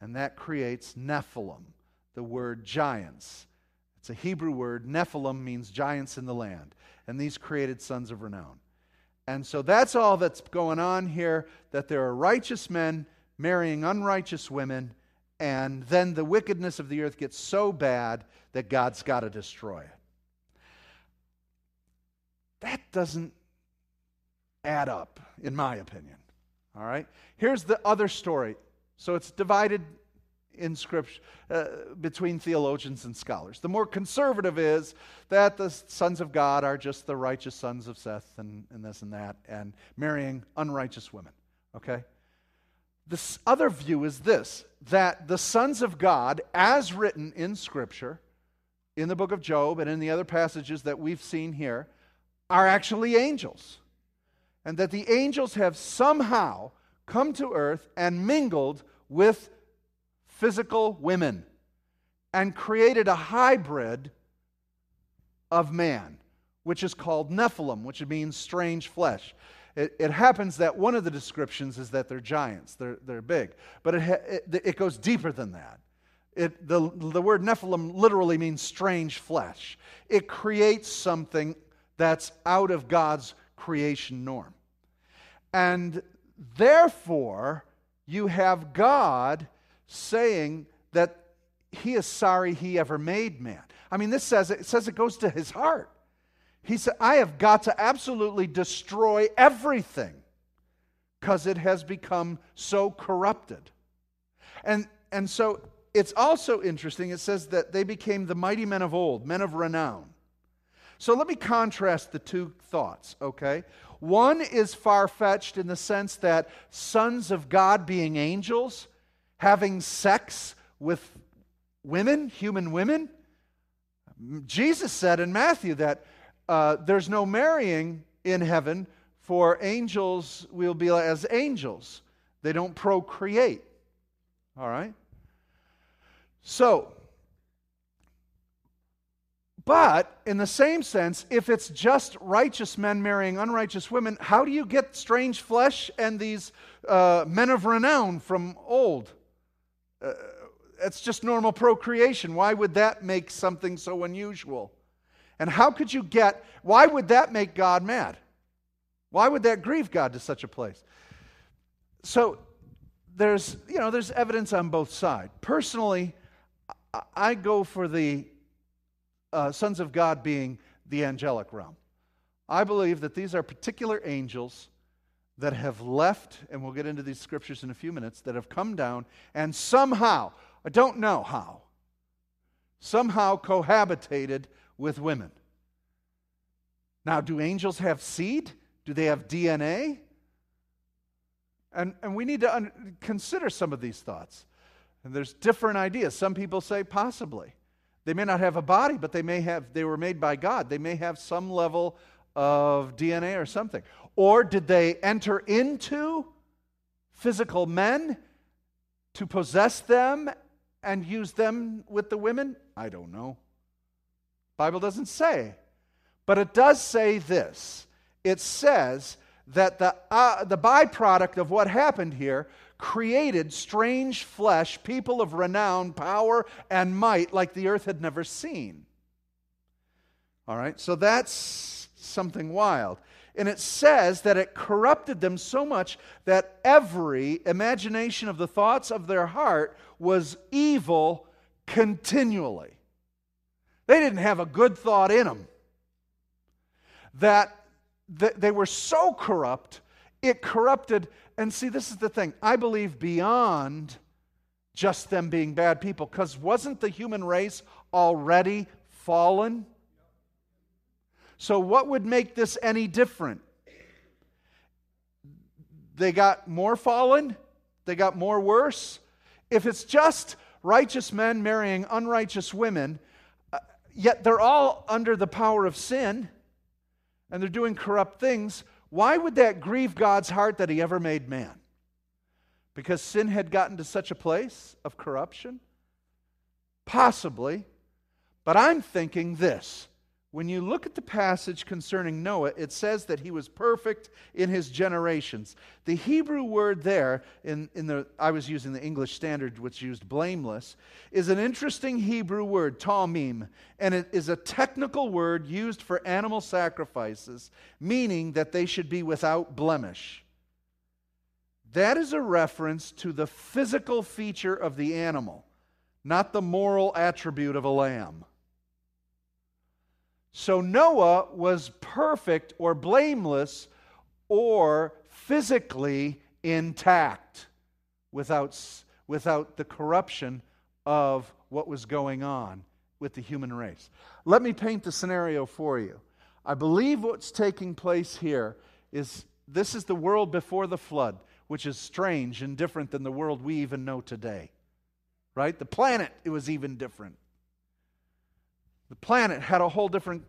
And that creates Nephilim, the word giants. It's a Hebrew word. Nephilim means giants in the land. And these created sons of renown. And so that's all that's going on here that there are righteous men marrying unrighteous women, and then the wickedness of the earth gets so bad that God's got to destroy it. That doesn't add up, in my opinion. All right? Here's the other story. So it's divided in scripture uh, between theologians and scholars. The more conservative is that the sons of God are just the righteous sons of Seth and, and this and that, and marrying unrighteous women. Okay? This other view is this that the sons of God, as written in Scripture, in the book of Job and in the other passages that we've seen here, are actually angels. And that the angels have somehow come to earth and mingled with physical women and created a hybrid of man, which is called Nephilim, which means strange flesh. It, it, happens that one of the descriptions is that they're giants, they're, they're big, but it, it, it goes deeper than that. It, the, the word Nephilim literally means strange flesh. It creates something that's out of God's creation norm. And therefore, you have God saying that he is sorry he ever made man. I mean, this says it says it goes to his heart. He said, I have got to absolutely destroy everything because it has become so corrupted. And, and so it's also interesting, it says that they became the mighty men of old, men of renown. So let me contrast the two thoughts, okay? One is far fetched in the sense that sons of God being angels, having sex with women, human women. Jesus said in Matthew that uh, there's no marrying in heaven, for angels will be as angels. They don't procreate. All right? So, but in the same sense, if it's just righteous men marrying unrighteous women, how do you get strange flesh and these uh, men of renown from old? Uh, it's just normal procreation. Why would that make something so unusual? And how could you get, why would that make God mad? Why would that grieve God to such a place? So there's, you know, there's evidence on both sides. Personally, I go for the uh, sons of God being the angelic realm. I believe that these are particular angels that have left, and we'll get into these scriptures in a few minutes, that have come down and somehow, I don't know how, somehow cohabitated with women. Now, do angels have seed? Do they have DNA? And, and we need to un- consider some of these thoughts. And there's different ideas. Some people say possibly. They may not have a body, but they may have, they were made by God. They may have some level of DNA or something. Or did they enter into physical men to possess them and use them with the women? I don't know. Bible doesn't say. But it does say this. It says that the, uh, the byproduct of what happened here created strange flesh, people of renown, power, and might like the earth had never seen. All right, so that's something wild. And it says that it corrupted them so much that every imagination of the thoughts of their heart was evil continually. They didn't have a good thought in them. That they were so corrupt, it corrupted and see, this is the thing. I believe beyond just them being bad people, because wasn't the human race already fallen? So, what would make this any different? They got more fallen? They got more worse? If it's just righteous men marrying unrighteous women, uh, yet they're all under the power of sin and they're doing corrupt things, why would that grieve God's heart that He ever made man? Because sin had gotten to such a place of corruption? Possibly. But I'm thinking this when you look at the passage concerning Noah, it says that he was perfect in his generations. The Hebrew word there, in, in the, I was using the English Standard, which used blameless, is an interesting Hebrew word, tamim, and it is a technical word used for animal sacrifices, meaning that they should be without blemish. That is a reference to the physical feature of the animal, not the moral attribute of a lamb. So Noah was perfect or blameless or physically intact without, without the corruption of what was going on with the human race. Let me paint the scenario for you. I believe what's taking place here is this is the world before the flood, which is strange and different than the world we even know today. Right? The planet, it was even different. The planet had a whole different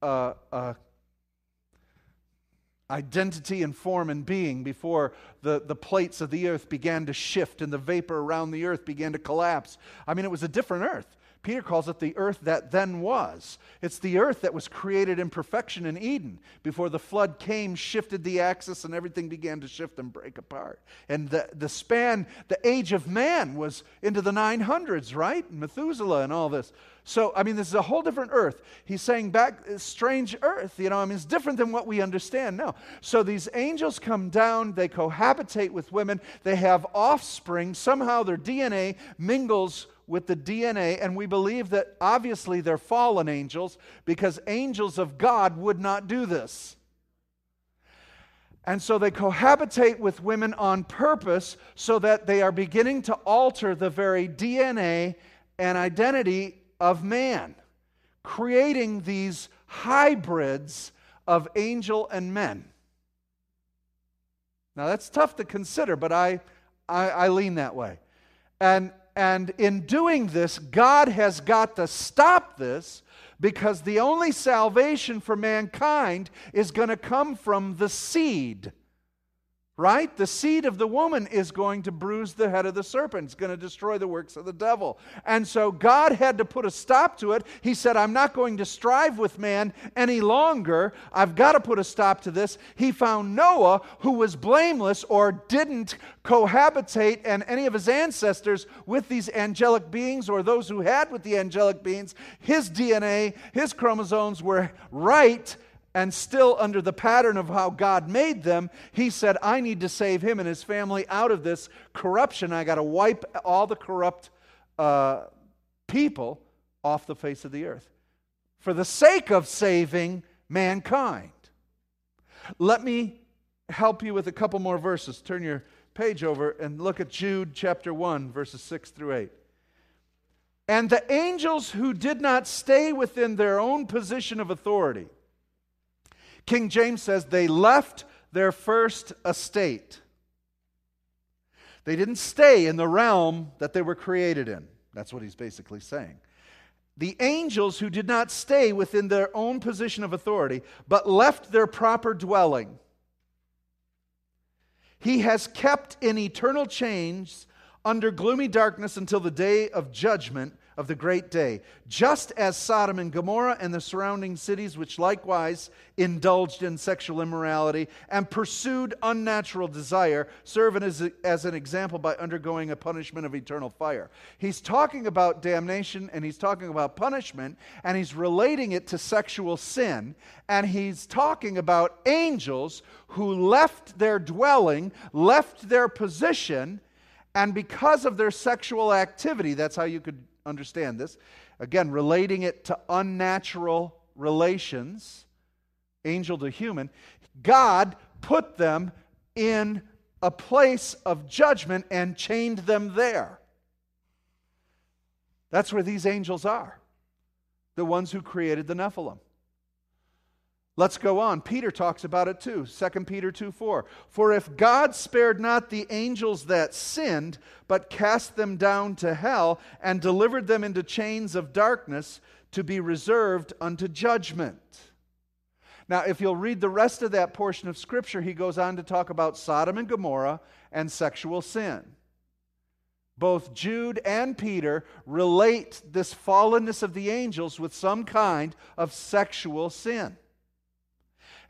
uh, uh, identity and form and being before the, the plates of the earth began to shift and the vapor around the earth began to collapse. I mean, it was a different earth. Peter calls it the earth that then was. It's the earth that was created in perfection in Eden before the flood came, shifted the axis, and everything began to shift and break apart. And the, the span, the age of man was into the 900s, right? Methuselah and all this. So, I mean, this is a whole different earth. He's saying back, uh, strange earth, you know, I mean, it's different than what we understand now. So these angels come down, they cohabitate with women, they have offspring. Somehow their DNA mingles with the DNA, and we believe that obviously they're fallen angels because angels of God would not do this. And so they cohabitate with women on purpose so that they are beginning to alter the very DNA and identity of man, creating these hybrids of angel and men. Now, that's tough to consider, but I, I, I lean that way. And, and in doing this, God has got to stop this because the only salvation for mankind is going to come from the seed right? The seed of the woman is going to bruise the head of the serpent. It's going to destroy the works of the devil. And so God had to put a stop to it. He said, I'm not going to strive with man any longer. I've got to put a stop to this. He found Noah, who was blameless or didn't cohabitate and any of his ancestors with these angelic beings or those who had with the angelic beings. His DNA, his chromosomes were right and still under the pattern of how God made them, he said, I need to save him and his family out of this corruption. I got to wipe all the corrupt uh, people off the face of the earth for the sake of saving mankind. Let me help you with a couple more verses. Turn your page over and look at Jude chapter 1, verses 6 through 8. And the angels who did not stay within their own position of authority, King James says they left their first estate. They didn't stay in the realm that they were created in. That's what he's basically saying. The angels who did not stay within their own position of authority, but left their proper dwelling, he has kept in eternal chains under gloomy darkness until the day of judgment of the great day, just as Sodom and Gomorrah and the surrounding cities, which likewise indulged in sexual immorality and pursued unnatural desire, serve as, as an example by undergoing a punishment of eternal fire. He's talking about damnation and he's talking about punishment and he's relating it to sexual sin and he's talking about angels who left their dwelling, left their position. And because of their sexual activity, that's how you could understand this. Again, relating it to unnatural relations, angel to human, God put them in a place of judgment and chained them there. That's where these angels are, the ones who created the Nephilim. Let's go on. Peter talks about it too. 2 Peter 2 4. For if God spared not the angels that sinned, but cast them down to hell and delivered them into chains of darkness to be reserved unto judgment. Now, if you'll read the rest of that portion of Scripture, he goes on to talk about Sodom and Gomorrah and sexual sin. Both Jude and Peter relate this fallenness of the angels with some kind of sexual sin.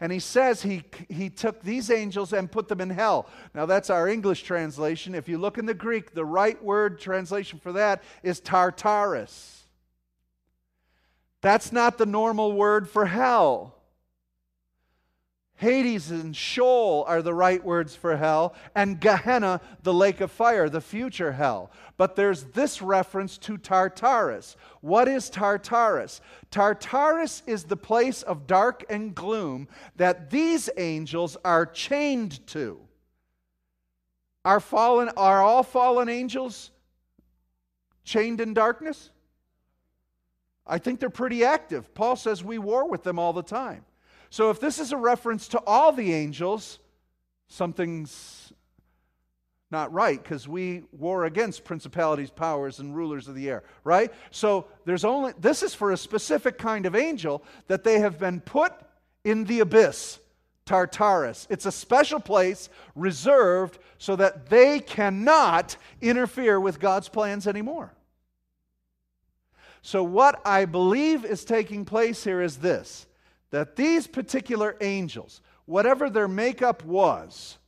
And he says he, he took these angels and put them in hell. Now, that's our English translation. If you look in the Greek, the right word translation for that is Tartarus. That's not the normal word for hell. Hades and Sheol are the right words for hell, and Gehenna, the lake of fire, the future hell. But there's this reference to Tartarus. What is Tartarus? Tartarus is the place of dark and gloom that these angels are chained to. Are fallen are all fallen angels chained in darkness? I think they're pretty active. Paul says we war with them all the time. So if this is a reference to all the angels, something's not right because we war against principalities, powers, and rulers of the air, right? So there's only, this is for a specific kind of angel that they have been put in the abyss, Tartarus. It's a special place reserved so that they cannot interfere with God's plans anymore. So, what I believe is taking place here is this that these particular angels, whatever their makeup was,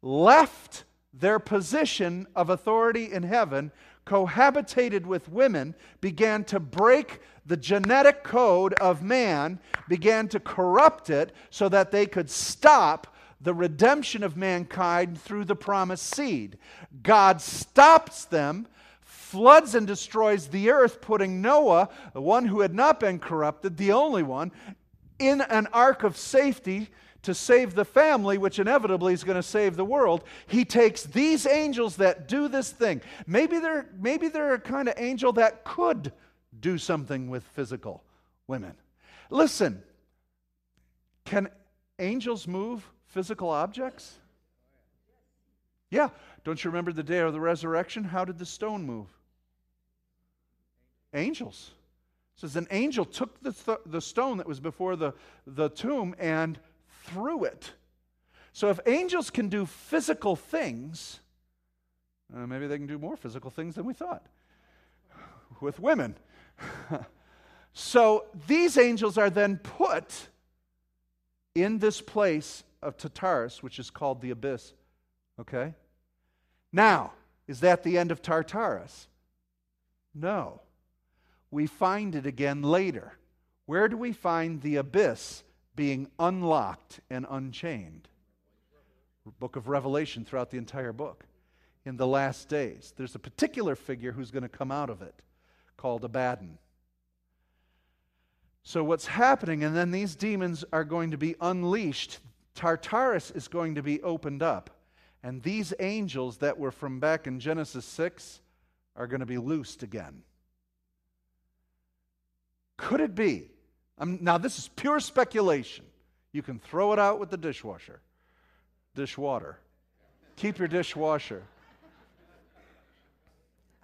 left their position of authority in heaven, cohabitated with women, began to break the genetic code of man, began to corrupt it so that they could stop the redemption of mankind through the promised seed. God stops them floods and destroys the earth, putting Noah, the one who had not been corrupted, the only one, in an ark of safety to save the family, which inevitably is going to save the world, he takes these angels that do this thing. Maybe they're, maybe they're a kind of angel that could do something with physical Women. Listen, can angels move physical objects? Yeah. Don't you remember the day of the resurrection? How did the stone move? Angels. Says an angel took the, th- the stone that was before the, the tomb and threw it. So if angels can do physical things, uh, maybe they can do more physical things than we thought with women. so these angels are then put in this place of Tartarus, which is called the abyss. Okay? Now, is that the end of Tartarus? No. We find it again later. Where do we find the abyss being unlocked and unchained? Book of Revelation throughout the entire book. In the last days, there's a particular figure who's going to come out of it called Abaddon. So, what's happening, and then these demons are going to be unleashed. Tartarus is going to be opened up. And these angels that were from back in Genesis 6 are going to be loosed again. Could it be? Um, now, this is pure speculation. You can throw it out with the dishwasher, dishwater. Keep your dishwasher.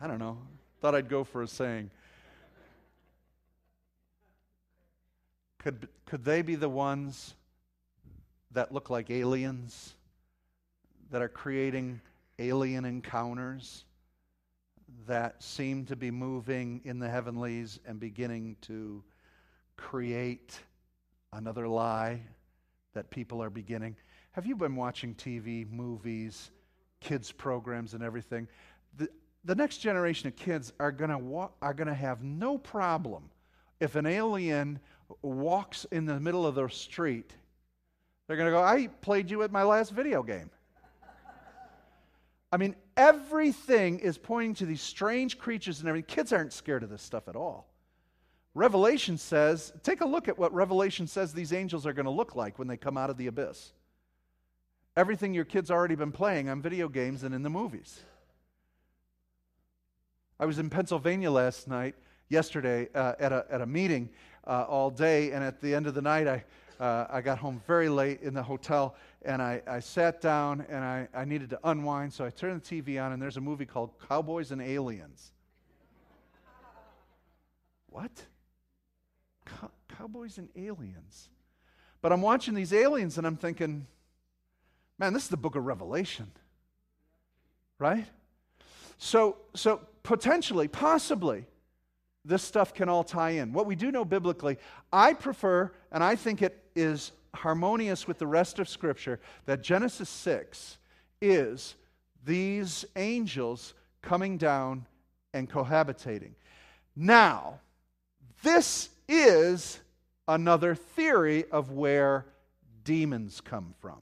I don't know. Thought I'd go for a saying. Could, could they be the ones that look like aliens? that are creating alien encounters that seem to be moving in the heavenlies and beginning to create another lie that people are beginning. Have you been watching TV, movies, kids programs and everything? The, the next generation of kids are to wa- are to have no problem if an alien walks in the middle of the street. They're to go, "I played you at my last video game." I mean, everything is pointing to these strange creatures and everything. Kids aren't scared of this stuff at all. Revelation says, take a look at what Revelation says these angels are going to look like when they come out of the abyss. Everything your kids already been playing on video games and in the movies. I was in Pennsylvania last night, yesterday, uh, at, a, at a meeting uh, all day, and at the end of the night, I, uh, I got home very late in the hotel and I, I sat down and I, I needed to unwind. So I turned the TV on and there's a movie called Cowboys and Aliens. what? Cow- Cowboys and Aliens. But I'm watching these aliens and I'm thinking, man, this is the book of Revelation. Right? So, so potentially, possibly, this stuff can all tie in. What we do know biblically, I prefer, and I think it is harmonious with the rest of Scripture, that Genesis 6 is these angels coming down and cohabitating. Now, this is another theory of where demons come from.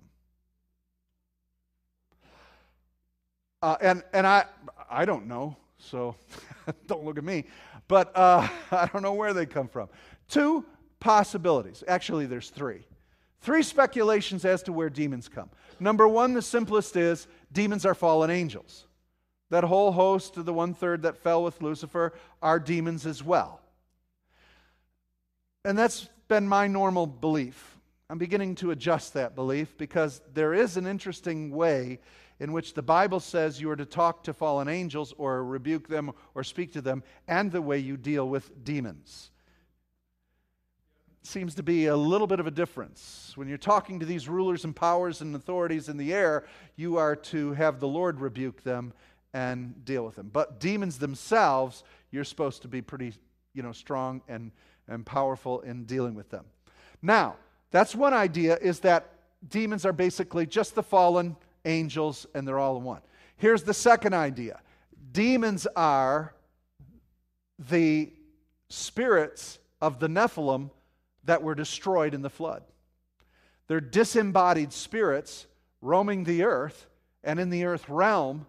Uh, and and I, I don't know, so don't look at me. But uh, I don't know where they come from. Two possibilities. Actually, there's three. Three speculations as to where demons come. Number one, the simplest is demons are fallen angels. That whole host of the one third that fell with Lucifer are demons as well. And that's been my normal belief. I'm beginning to adjust that belief because there is an interesting way in which the Bible says you are to talk to fallen angels or rebuke them or speak to them, and the way you deal with demons seems to be a little bit of a difference. When you're talking to these rulers and powers and authorities in the air, you are to have the Lord rebuke them and deal with them. But demons themselves, you're supposed to be pretty, you know, strong and, and powerful in dealing with them. Now, that's one idea is that demons are basically just the fallen angels and they're all in one. Here's the second idea. Demons are the spirits of the Nephilim that were destroyed in the flood. They're disembodied spirits roaming the earth and in the earth realm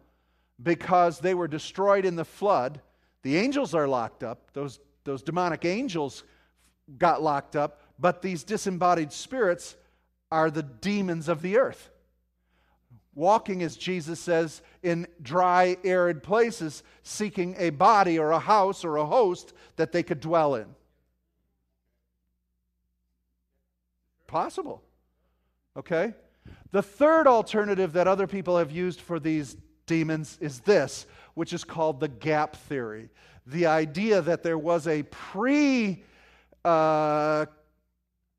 because they were destroyed in the flood. The angels are locked up, those, those demonic angels got locked up, but these disembodied spirits are the demons of the earth. Walking, as Jesus says, in dry, arid places, seeking a body or a house or a host that they could dwell in. Possible. Okay? The third alternative that other people have used for these demons is this, which is called the gap theory. The idea that there was a pre uh,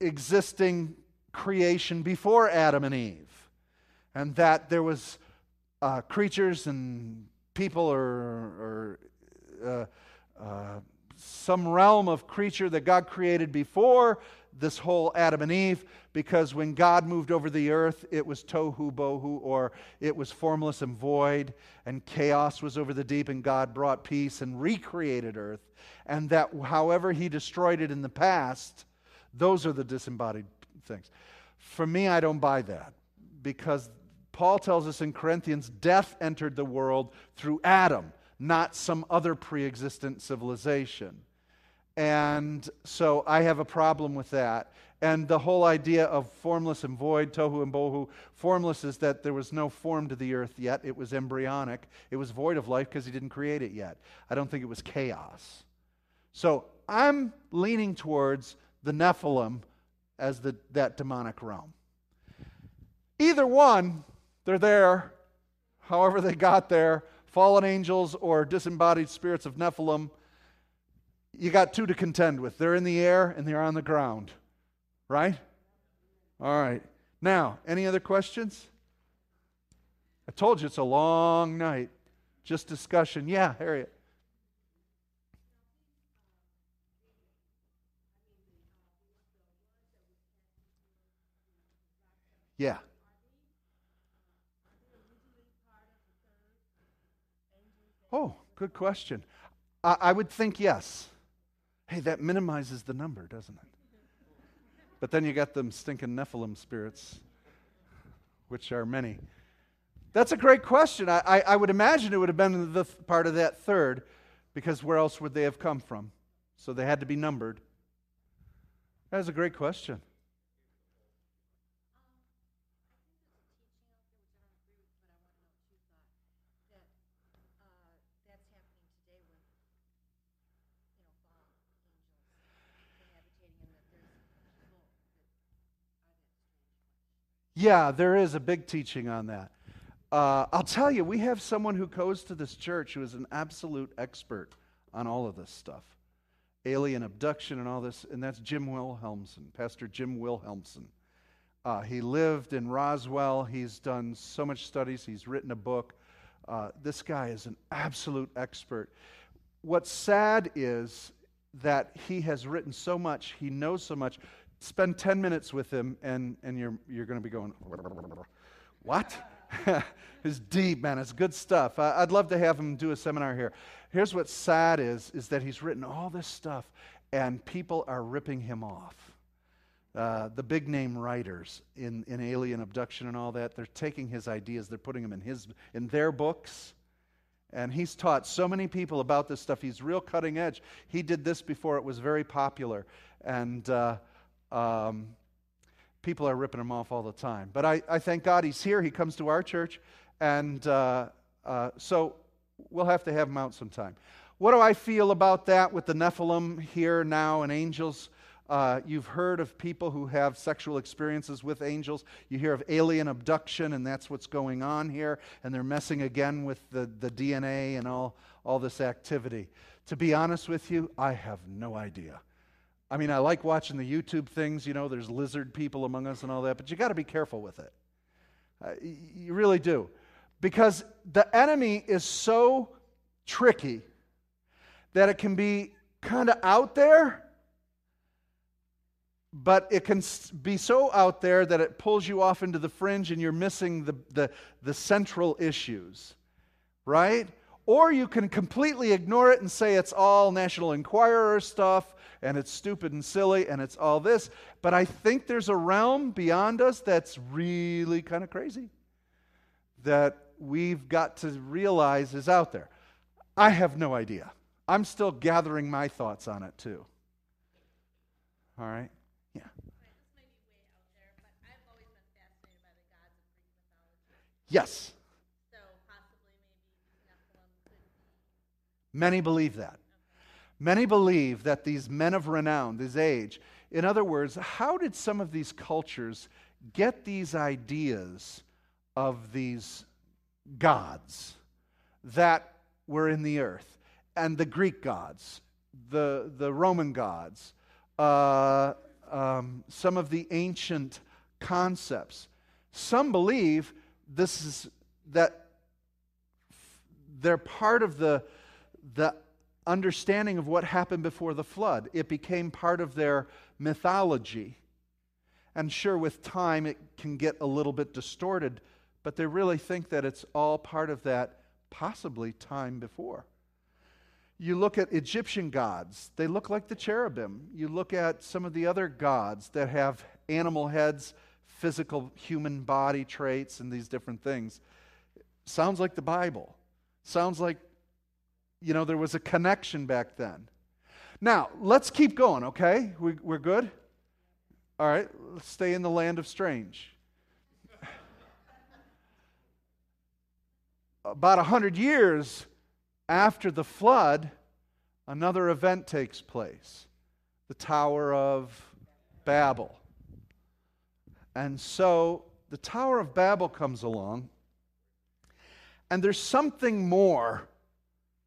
existing creation before Adam and Eve, and that there was uh, creatures and people or, or uh, uh, some realm of creature that God created before this whole Adam and Eve, because when God moved over the earth, it was tohu bohu, or it was formless and void, and chaos was over the deep, and God brought peace and recreated earth. And that however He destroyed it in the past, those are the disembodied things. For me, I don't buy that because Paul tells us in Corinthians death entered the world through Adam, not some other pre existent civilization. And so I have a problem with that. And the whole idea of formless and void, tohu and bohu, formless is that there was no form to the earth yet. It was embryonic. It was void of life because he didn't create it yet. I don't think it was chaos. So I'm leaning towards the Nephilim as the, that demonic realm. Either one, they're there, however they got there, fallen angels or disembodied spirits of Nephilim you got two to contend with. They're in the air and they're on the ground. Right? All right. Now, any other questions? I told you it's a long night. Just discussion. Yeah, Harriet. Yeah. Oh, good question. I, I would think yes. Hey, that minimizes the number, doesn't it? But then you got them stinking Nephilim spirits, which are many. That's a great question. I, I, I would imagine it would have been the th- part of that third, because where else would they have come from? So they had to be numbered. That is a great question. Yeah, there is a big teaching on that. Uh, I'll tell you, we have someone who goes to this church who is an absolute expert on all of this stuff alien abduction and all this, and that's Jim Wilhelmsen, Pastor Jim Wilhelmsen. Uh, he lived in Roswell. He's done so much studies. He's written a book. Uh, this guy is an absolute expert. What's sad is that he has written so much, he knows so much, spend 10 minutes with him and, and you're, you're going to be going, what? it's deep, man. It's good stuff. I, would love to have him do a seminar here. Here's what's sad is, is that he's written all this stuff and people are ripping him off. Uh, the big name writers in, in alien abduction and all that, they're taking his ideas, they're putting them in, his, in their books. And he's taught so many people about this stuff. He's real cutting edge. He did this before it was very popular. And uh, um, people are ripping him off all the time. But I, I thank God he's here. He comes to our church. And uh, uh, so we'll have to have him out sometime. What do I feel about that with the Nephilim here now and angels? Uh, you've heard of people who have sexual experiences with angels. You hear of alien abduction, and that's what's going on here. And they're messing again with the, the DNA and all, all this activity. To be honest with you, I have no idea. I mean, I like watching the YouTube things, you know, there's lizard people among us and all that, but you got to be careful with it. Uh, you really do. Because the enemy is so tricky that it can be kind of out there, but it can be so out there that it pulls you off into the fringe and you're missing the, the, the central issues, right? Or you can completely ignore it and say it's all National Enquirer stuff and it's stupid and silly and it's all this. But I think there's a realm beyond us that's really kind of crazy that we've got to realize is out there. I have no idea. I'm still gathering my thoughts on it too. All right? Yeah. Yes. Many believe that. Many believe that these men of renown, this age, In other words, how did some of these cultures get these ideas of these gods that were in the earth? And the Greek gods, the, the Roman gods, uh, um, some of the ancient concepts. Some believe this is that they're part of the, the understanding of what happened before the flood. It became part of their mythology. And sure, with time, it can get a little bit distorted, but they really think that it's all part of that possibly time before. You look at Egyptian gods, they look like the cherubim. You look at some of the other gods that have animal heads, physical human body traits, and these different things. Sounds like the Bible. Sounds like, you know, there was a connection back then. Now, let's keep going, okay? We, we're good? All right, let's stay in the land of strange. About a hundred years after the flood, another event takes place the Tower of Babel. And so the Tower of Babel comes along, and there's something more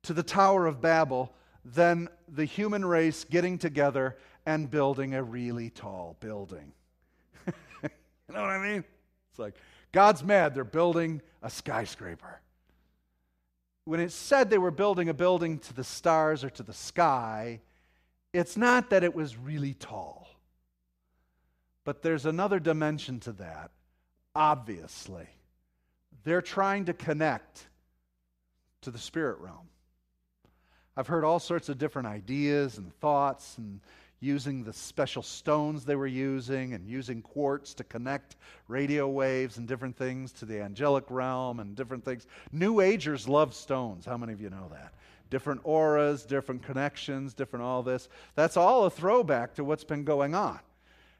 to the Tower of Babel than the human race getting together and building a really tall building. you know what I mean? It's like God's mad, they're building a skyscraper when it said they were building a building to the stars or to the sky, it's not that it was really tall. But there's another dimension to that, obviously. They're trying to connect to the spirit realm. I've heard all sorts of different ideas and thoughts and using the special stones they were using and using quartz to connect radio waves and different things to the angelic realm and different things. New Agers love stones. How many of you know that? Different auras, different connections, different all this. That's all a throwback to what's been going on.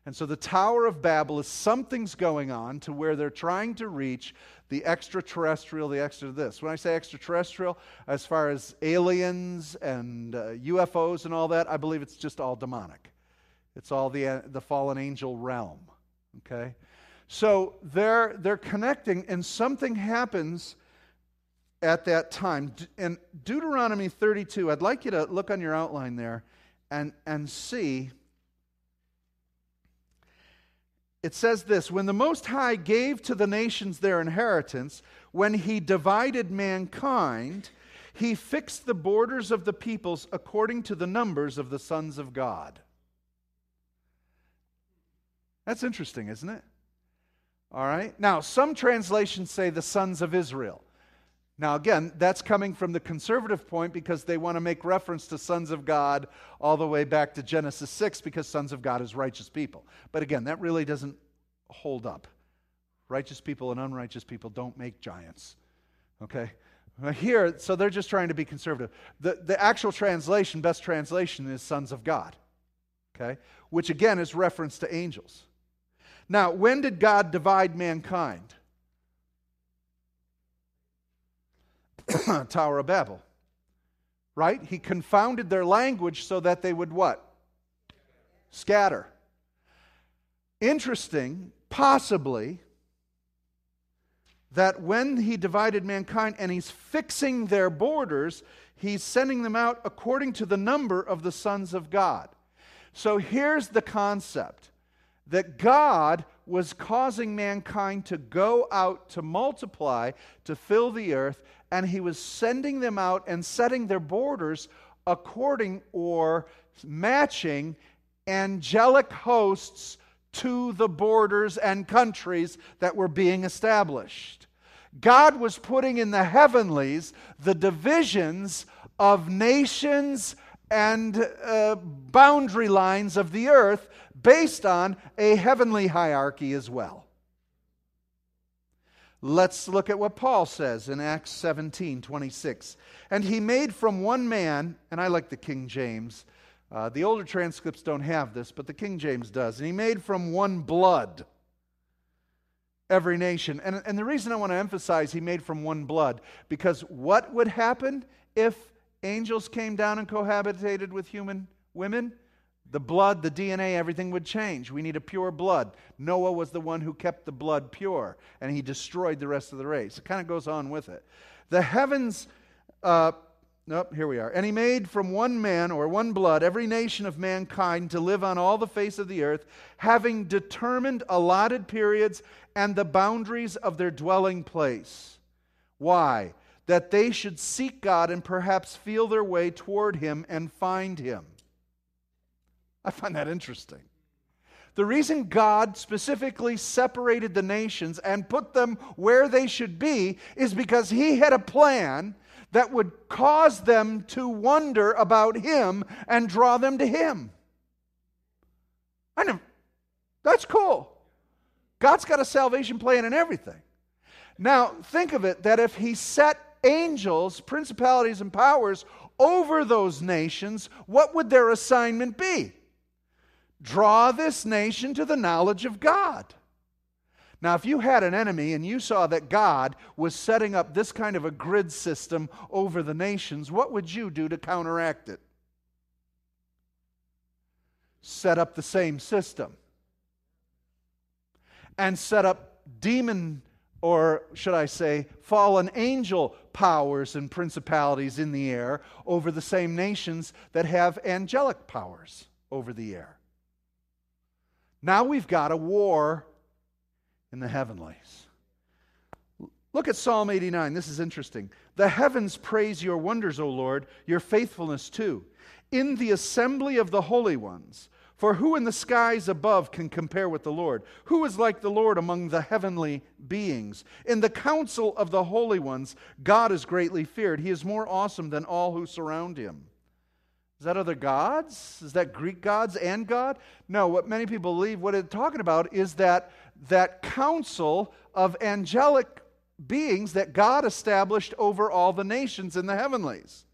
And so the Tower of Babel is something's going on to where they're trying to reach the extraterrestrial, the extra this. When I say extraterrestrial, as far as aliens and uh, UFOs and all that, I believe it's just all demonic. It's all the, uh, the fallen angel realm. Okay? So they're, they're connecting, and something happens at that time. In Deuteronomy 32, I'd like you to look on your outline there and, and see it says this When the Most High gave to the nations their inheritance, when he divided mankind, he fixed the borders of the peoples according to the numbers of the sons of God. That's interesting, isn't it? All right. Now, some translations say the sons of Israel. Now, again, that's coming from the conservative point because they want to make reference to sons of God all the way back to Genesis 6 because sons of God is righteous people. But again, that really doesn't hold up. Righteous people and unrighteous people don't make giants. Okay? Here, so they're just trying to be conservative. The, the actual translation, best translation, is sons of God. Okay? Which again is reference to angels. Now, when did God divide mankind? Tower of Babel. Right? He confounded their language so that they would what? Scatter. Interesting, possibly, that when he divided mankind and he's fixing their borders, he's sending them out according to the number of the sons of God. So here's the concept that God was causing mankind to go out to multiply, to fill the earth, and he was sending them out and setting their borders according or matching angelic hosts to the borders and countries that were being established. God was putting in the heavenlies the divisions of nations and uh, boundary lines of the earth based on a heavenly hierarchy as well. Let's look at what Paul says in Acts 17 26. And he made from one man, and I like the King James. Uh, the older transcripts don't have this, but the King James does. And he made from one blood every nation. And, and the reason I want to emphasize he made from one blood, because what would happen if angels came down and cohabitated with human women? The blood, the DNA, everything would change. We need a pure blood. Noah was the one who kept the blood pure, and he destroyed the rest of the race. It kind of goes on with it. The heavens, uh, nope, here we are. And he made from one man or one blood every nation of mankind to live on all the face of the earth, having determined allotted periods and the boundaries of their dwelling place. Why? That they should seek God and perhaps feel their way toward him and find him. I find that interesting. The reason God specifically separated the nations and put them where they should be is because He had a plan that would cause them to wonder about Him and draw them to Him. I know. That's cool. God's got a salvation plan and everything. Now, think of it that if He set angels, principalities, and powers over those nations, what would their assignment be? Draw this nation to the knowledge of God. Now, if you had an enemy and you saw that God was setting up this kind of a grid system over the nations, what would you do to counteract it? Set up the same system. And set up demon, or should I say, fallen angel powers and principalities in the air over the same nations that have angelic powers over the air. Now we've got a war in the heavenlies. Look at Psalm 89. This is interesting. The heavens praise your wonders, O Lord, your faithfulness too. In the assembly of the holy ones, for who in the skies above can compare with the Lord? Who is like the Lord among the heavenly beings? In the council of the holy ones, God is greatly feared. He is more awesome than all who surround him. Is that other gods? Is that Greek gods and God? No, what many people believe, what it's talking about is that that council of angelic beings that God established over all the nations in the heavenlies.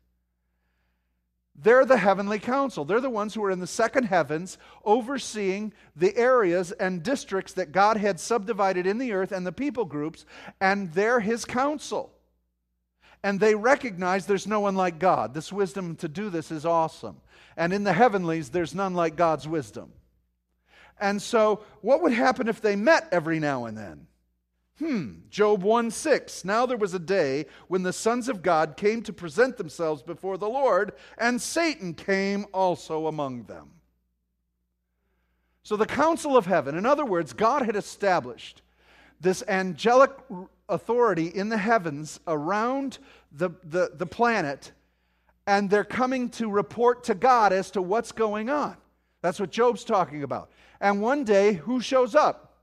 They're the heavenly council. They're the ones who are in the second heavens overseeing the areas and districts that God had subdivided in the earth and the people groups, and they're his council and they recognize there's no one like God. This wisdom to do this is awesome. And in the heavenlies, there's none like God's wisdom. And so, what would happen if they met every now and then? Hmm, Job 1 6. Now there was a day when the sons of God came to present themselves before the Lord, and Satan came also among them. So, the council of heaven, in other words, God had established this angelic authority in the heavens around the, the, the planet, and they're coming to report to God as to what's going on. That's what Job's talking about. And one day, who shows up?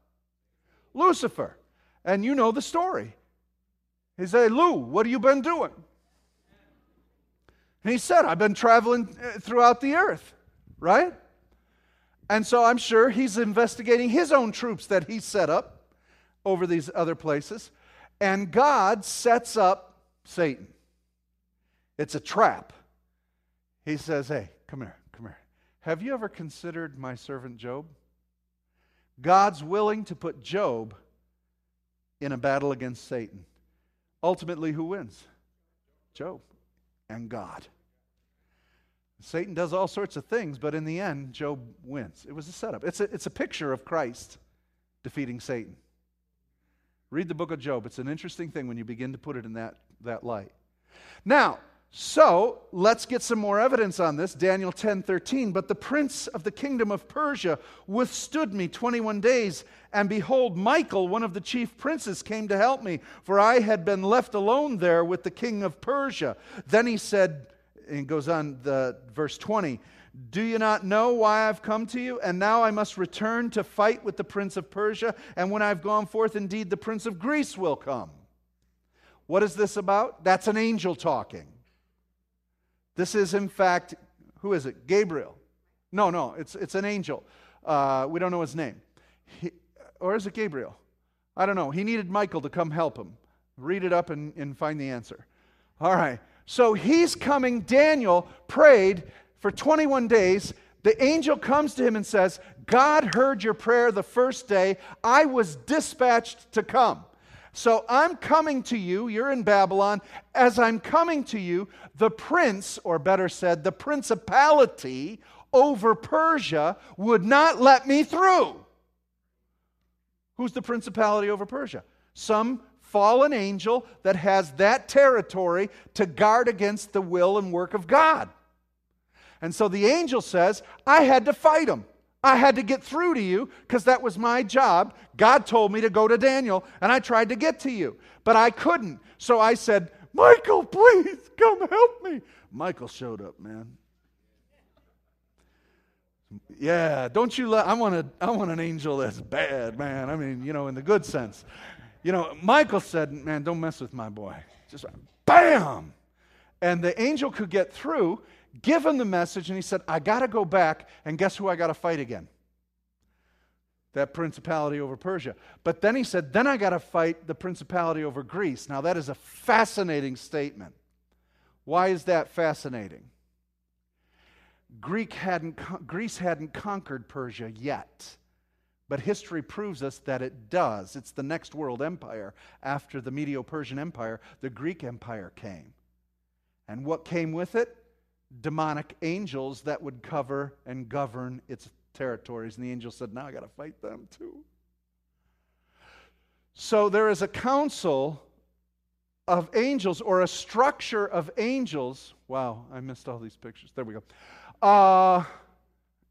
Lucifer. And you know the story. He said, Lou, what have you been doing? And he said, I've been traveling uh, throughout the earth, right? And so I'm sure he's investigating his own troops that he set up over these other places. And God sets up Satan. It's a trap. He says, Hey, come here, come here. Have you ever considered my servant Job? God's willing to put Job in a battle against Satan. Ultimately, who wins? Job and God. Satan does all sorts of things, but in the end, Job wins. It was a setup. It's a, it's a picture of Christ defeating Satan. Read the book of Job. It's an interesting thing when you begin to put it in that, that light. Now, so let's get some more evidence on this. Daniel 10 13. But the prince of the kingdom of Persia withstood me 21 days, and behold, Michael, one of the chief princes, came to help me, for I had been left alone there with the king of Persia. Then he said, and goes on the verse 20 do you not know why I've come to you? And now I must return to fight with the prince of Persia. And when I've gone forth, indeed, the prince of Greece will come. What is this about? That's an angel talking. This is, in fact, who is it? Gabriel. No, no, it's, it's an angel. Uh, we don't know his name. He, or is it Gabriel? I don't know. He needed Michael to come help him. Read it up and, and find the answer. All right. So he's coming. Daniel prayed for 21 days, the angel comes to him and says, God heard your prayer the first day. I was dispatched to come. So I'm coming to you, you're in Babylon. As I'm coming to you, the prince, or better said, the principality over Persia would not let me through. Who's the principality over Persia? Some fallen angel that has that territory to guard against the will and work of God. And so the angel says, I had to fight him. I had to get through to you because that was my job. God told me to go to Daniel, and I tried to get to you, but I couldn't. So I said, Michael, please come help me. Michael showed up, man. Yeah, don't you let I want a I want an angel that's bad, man. I mean, you know, in the good sense. You know, Michael said, Man, don't mess with my boy. Just bam! And the angel could get through, give him the message, and he said, I got to go back, and guess who I got to fight again? That principality over Persia. But then he said, Then I got to fight the principality over Greece. Now, that is a fascinating statement. Why is that fascinating? Greek hadn't, Greece hadn't conquered Persia yet. But history proves us that it does. It's the next world empire. After the Medo Persian Empire, the Greek Empire came. And what came with it? Demonic angels that would cover and govern its territories. And the angel said, Now I got to fight them too. So there is a council of angels or a structure of angels. Wow, I missed all these pictures. There we go. Uh,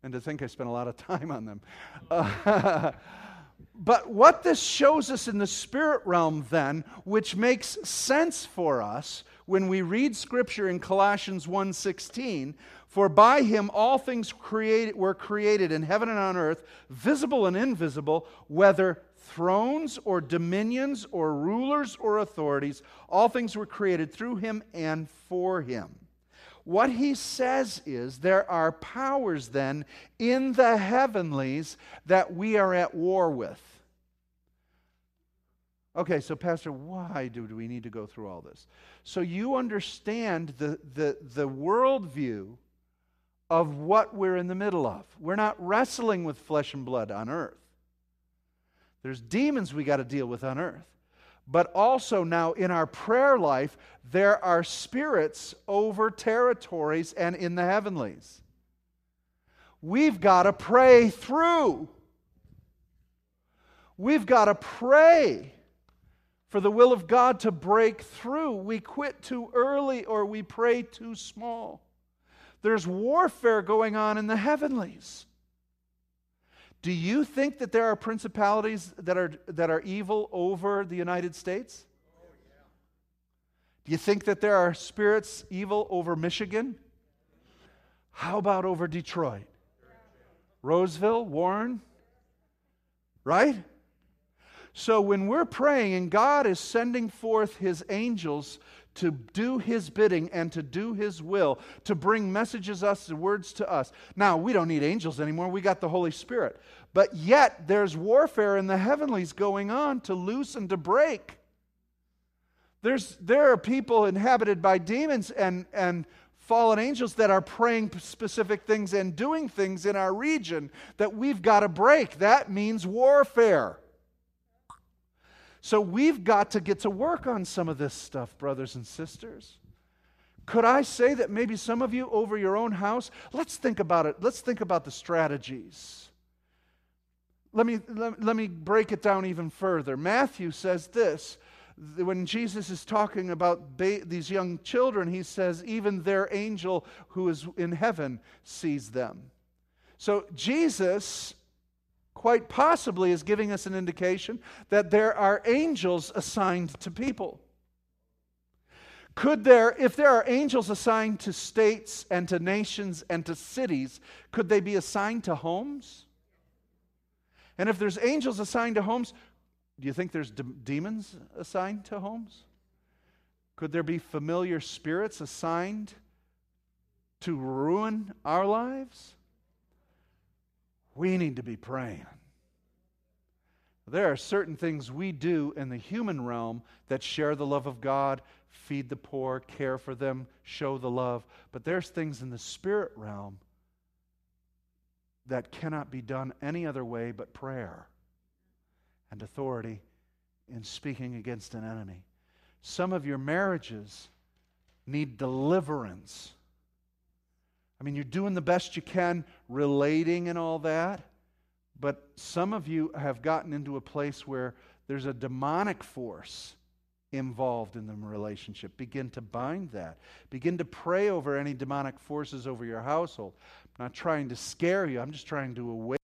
and to think I spent a lot of time on them. Uh, but what this shows us in the spirit realm, then, which makes sense for us when we read scripture in Colossians 1:16, for by him all things created were created in heaven and on earth, visible and invisible, whether thrones or dominions or rulers or authorities, all things were created through him and for him. What he says is there are powers then in the heavenlies that we are at war with. Okay, so, Pastor, why do, we need to go through all this? So you understand the, the, the worldview of what we're in the middle of. We're not wrestling with flesh and blood on earth. There's demons we got to deal with on earth but also now in our prayer life, there are spirits over territories and in the heavenlies. We've got to pray through. We've got to pray for the will of God to break through. We quit too early or we pray too small. There's warfare going on in the heavenlies. Do you think that there are principalities that are, that are evil over the United States? Do you think that there are spirits evil over Michigan? How about over Detroit? Roseville, Warren? Right? So when we're praying and God is sending forth his angels to do his bidding and to do his will, to bring messages us and words to us. Now, we don't need angels anymore. We got the Holy Spirit. But yet there's warfare in the heavenlies going on to loose and to break. There's, there are people inhabited by demons and, and fallen angels that are praying specific things and doing things in our region that we've got to break. That means warfare. So we've got to get to work on some of this stuff, brothers and sisters. Could I say that maybe some of you over your own house, let's think about it. Let's think about the strategies. Let me, let, let me break it down even further. Matthew says this when Jesus is talking about ba- these young children, he says, even their angel who is in heaven sees them. So Jesus quite possibly is giving us an indication that there are angels assigned to people. Could there, if there are angels assigned to states and to nations and to cities, could they be assigned to homes? And if there's angels assigned to homes, do you think there's de- demons assigned to homes? Could there be familiar spirits assigned to ruin our lives? We need to be praying. There are certain things we do in the human realm that share the love of God, feed the poor, care for them, show the love. But there's things in the spirit realm that cannot be done any other way but prayer and authority in speaking against an enemy. Some of your marriages need deliverance I mean, you're doing the best you can, relating and all that. But some of you have gotten into a place where there's a demonic force involved in the relationship. Begin to bind that. Begin to pray over any demonic forces over your household. I'm not trying to scare you, I'm just trying to awaken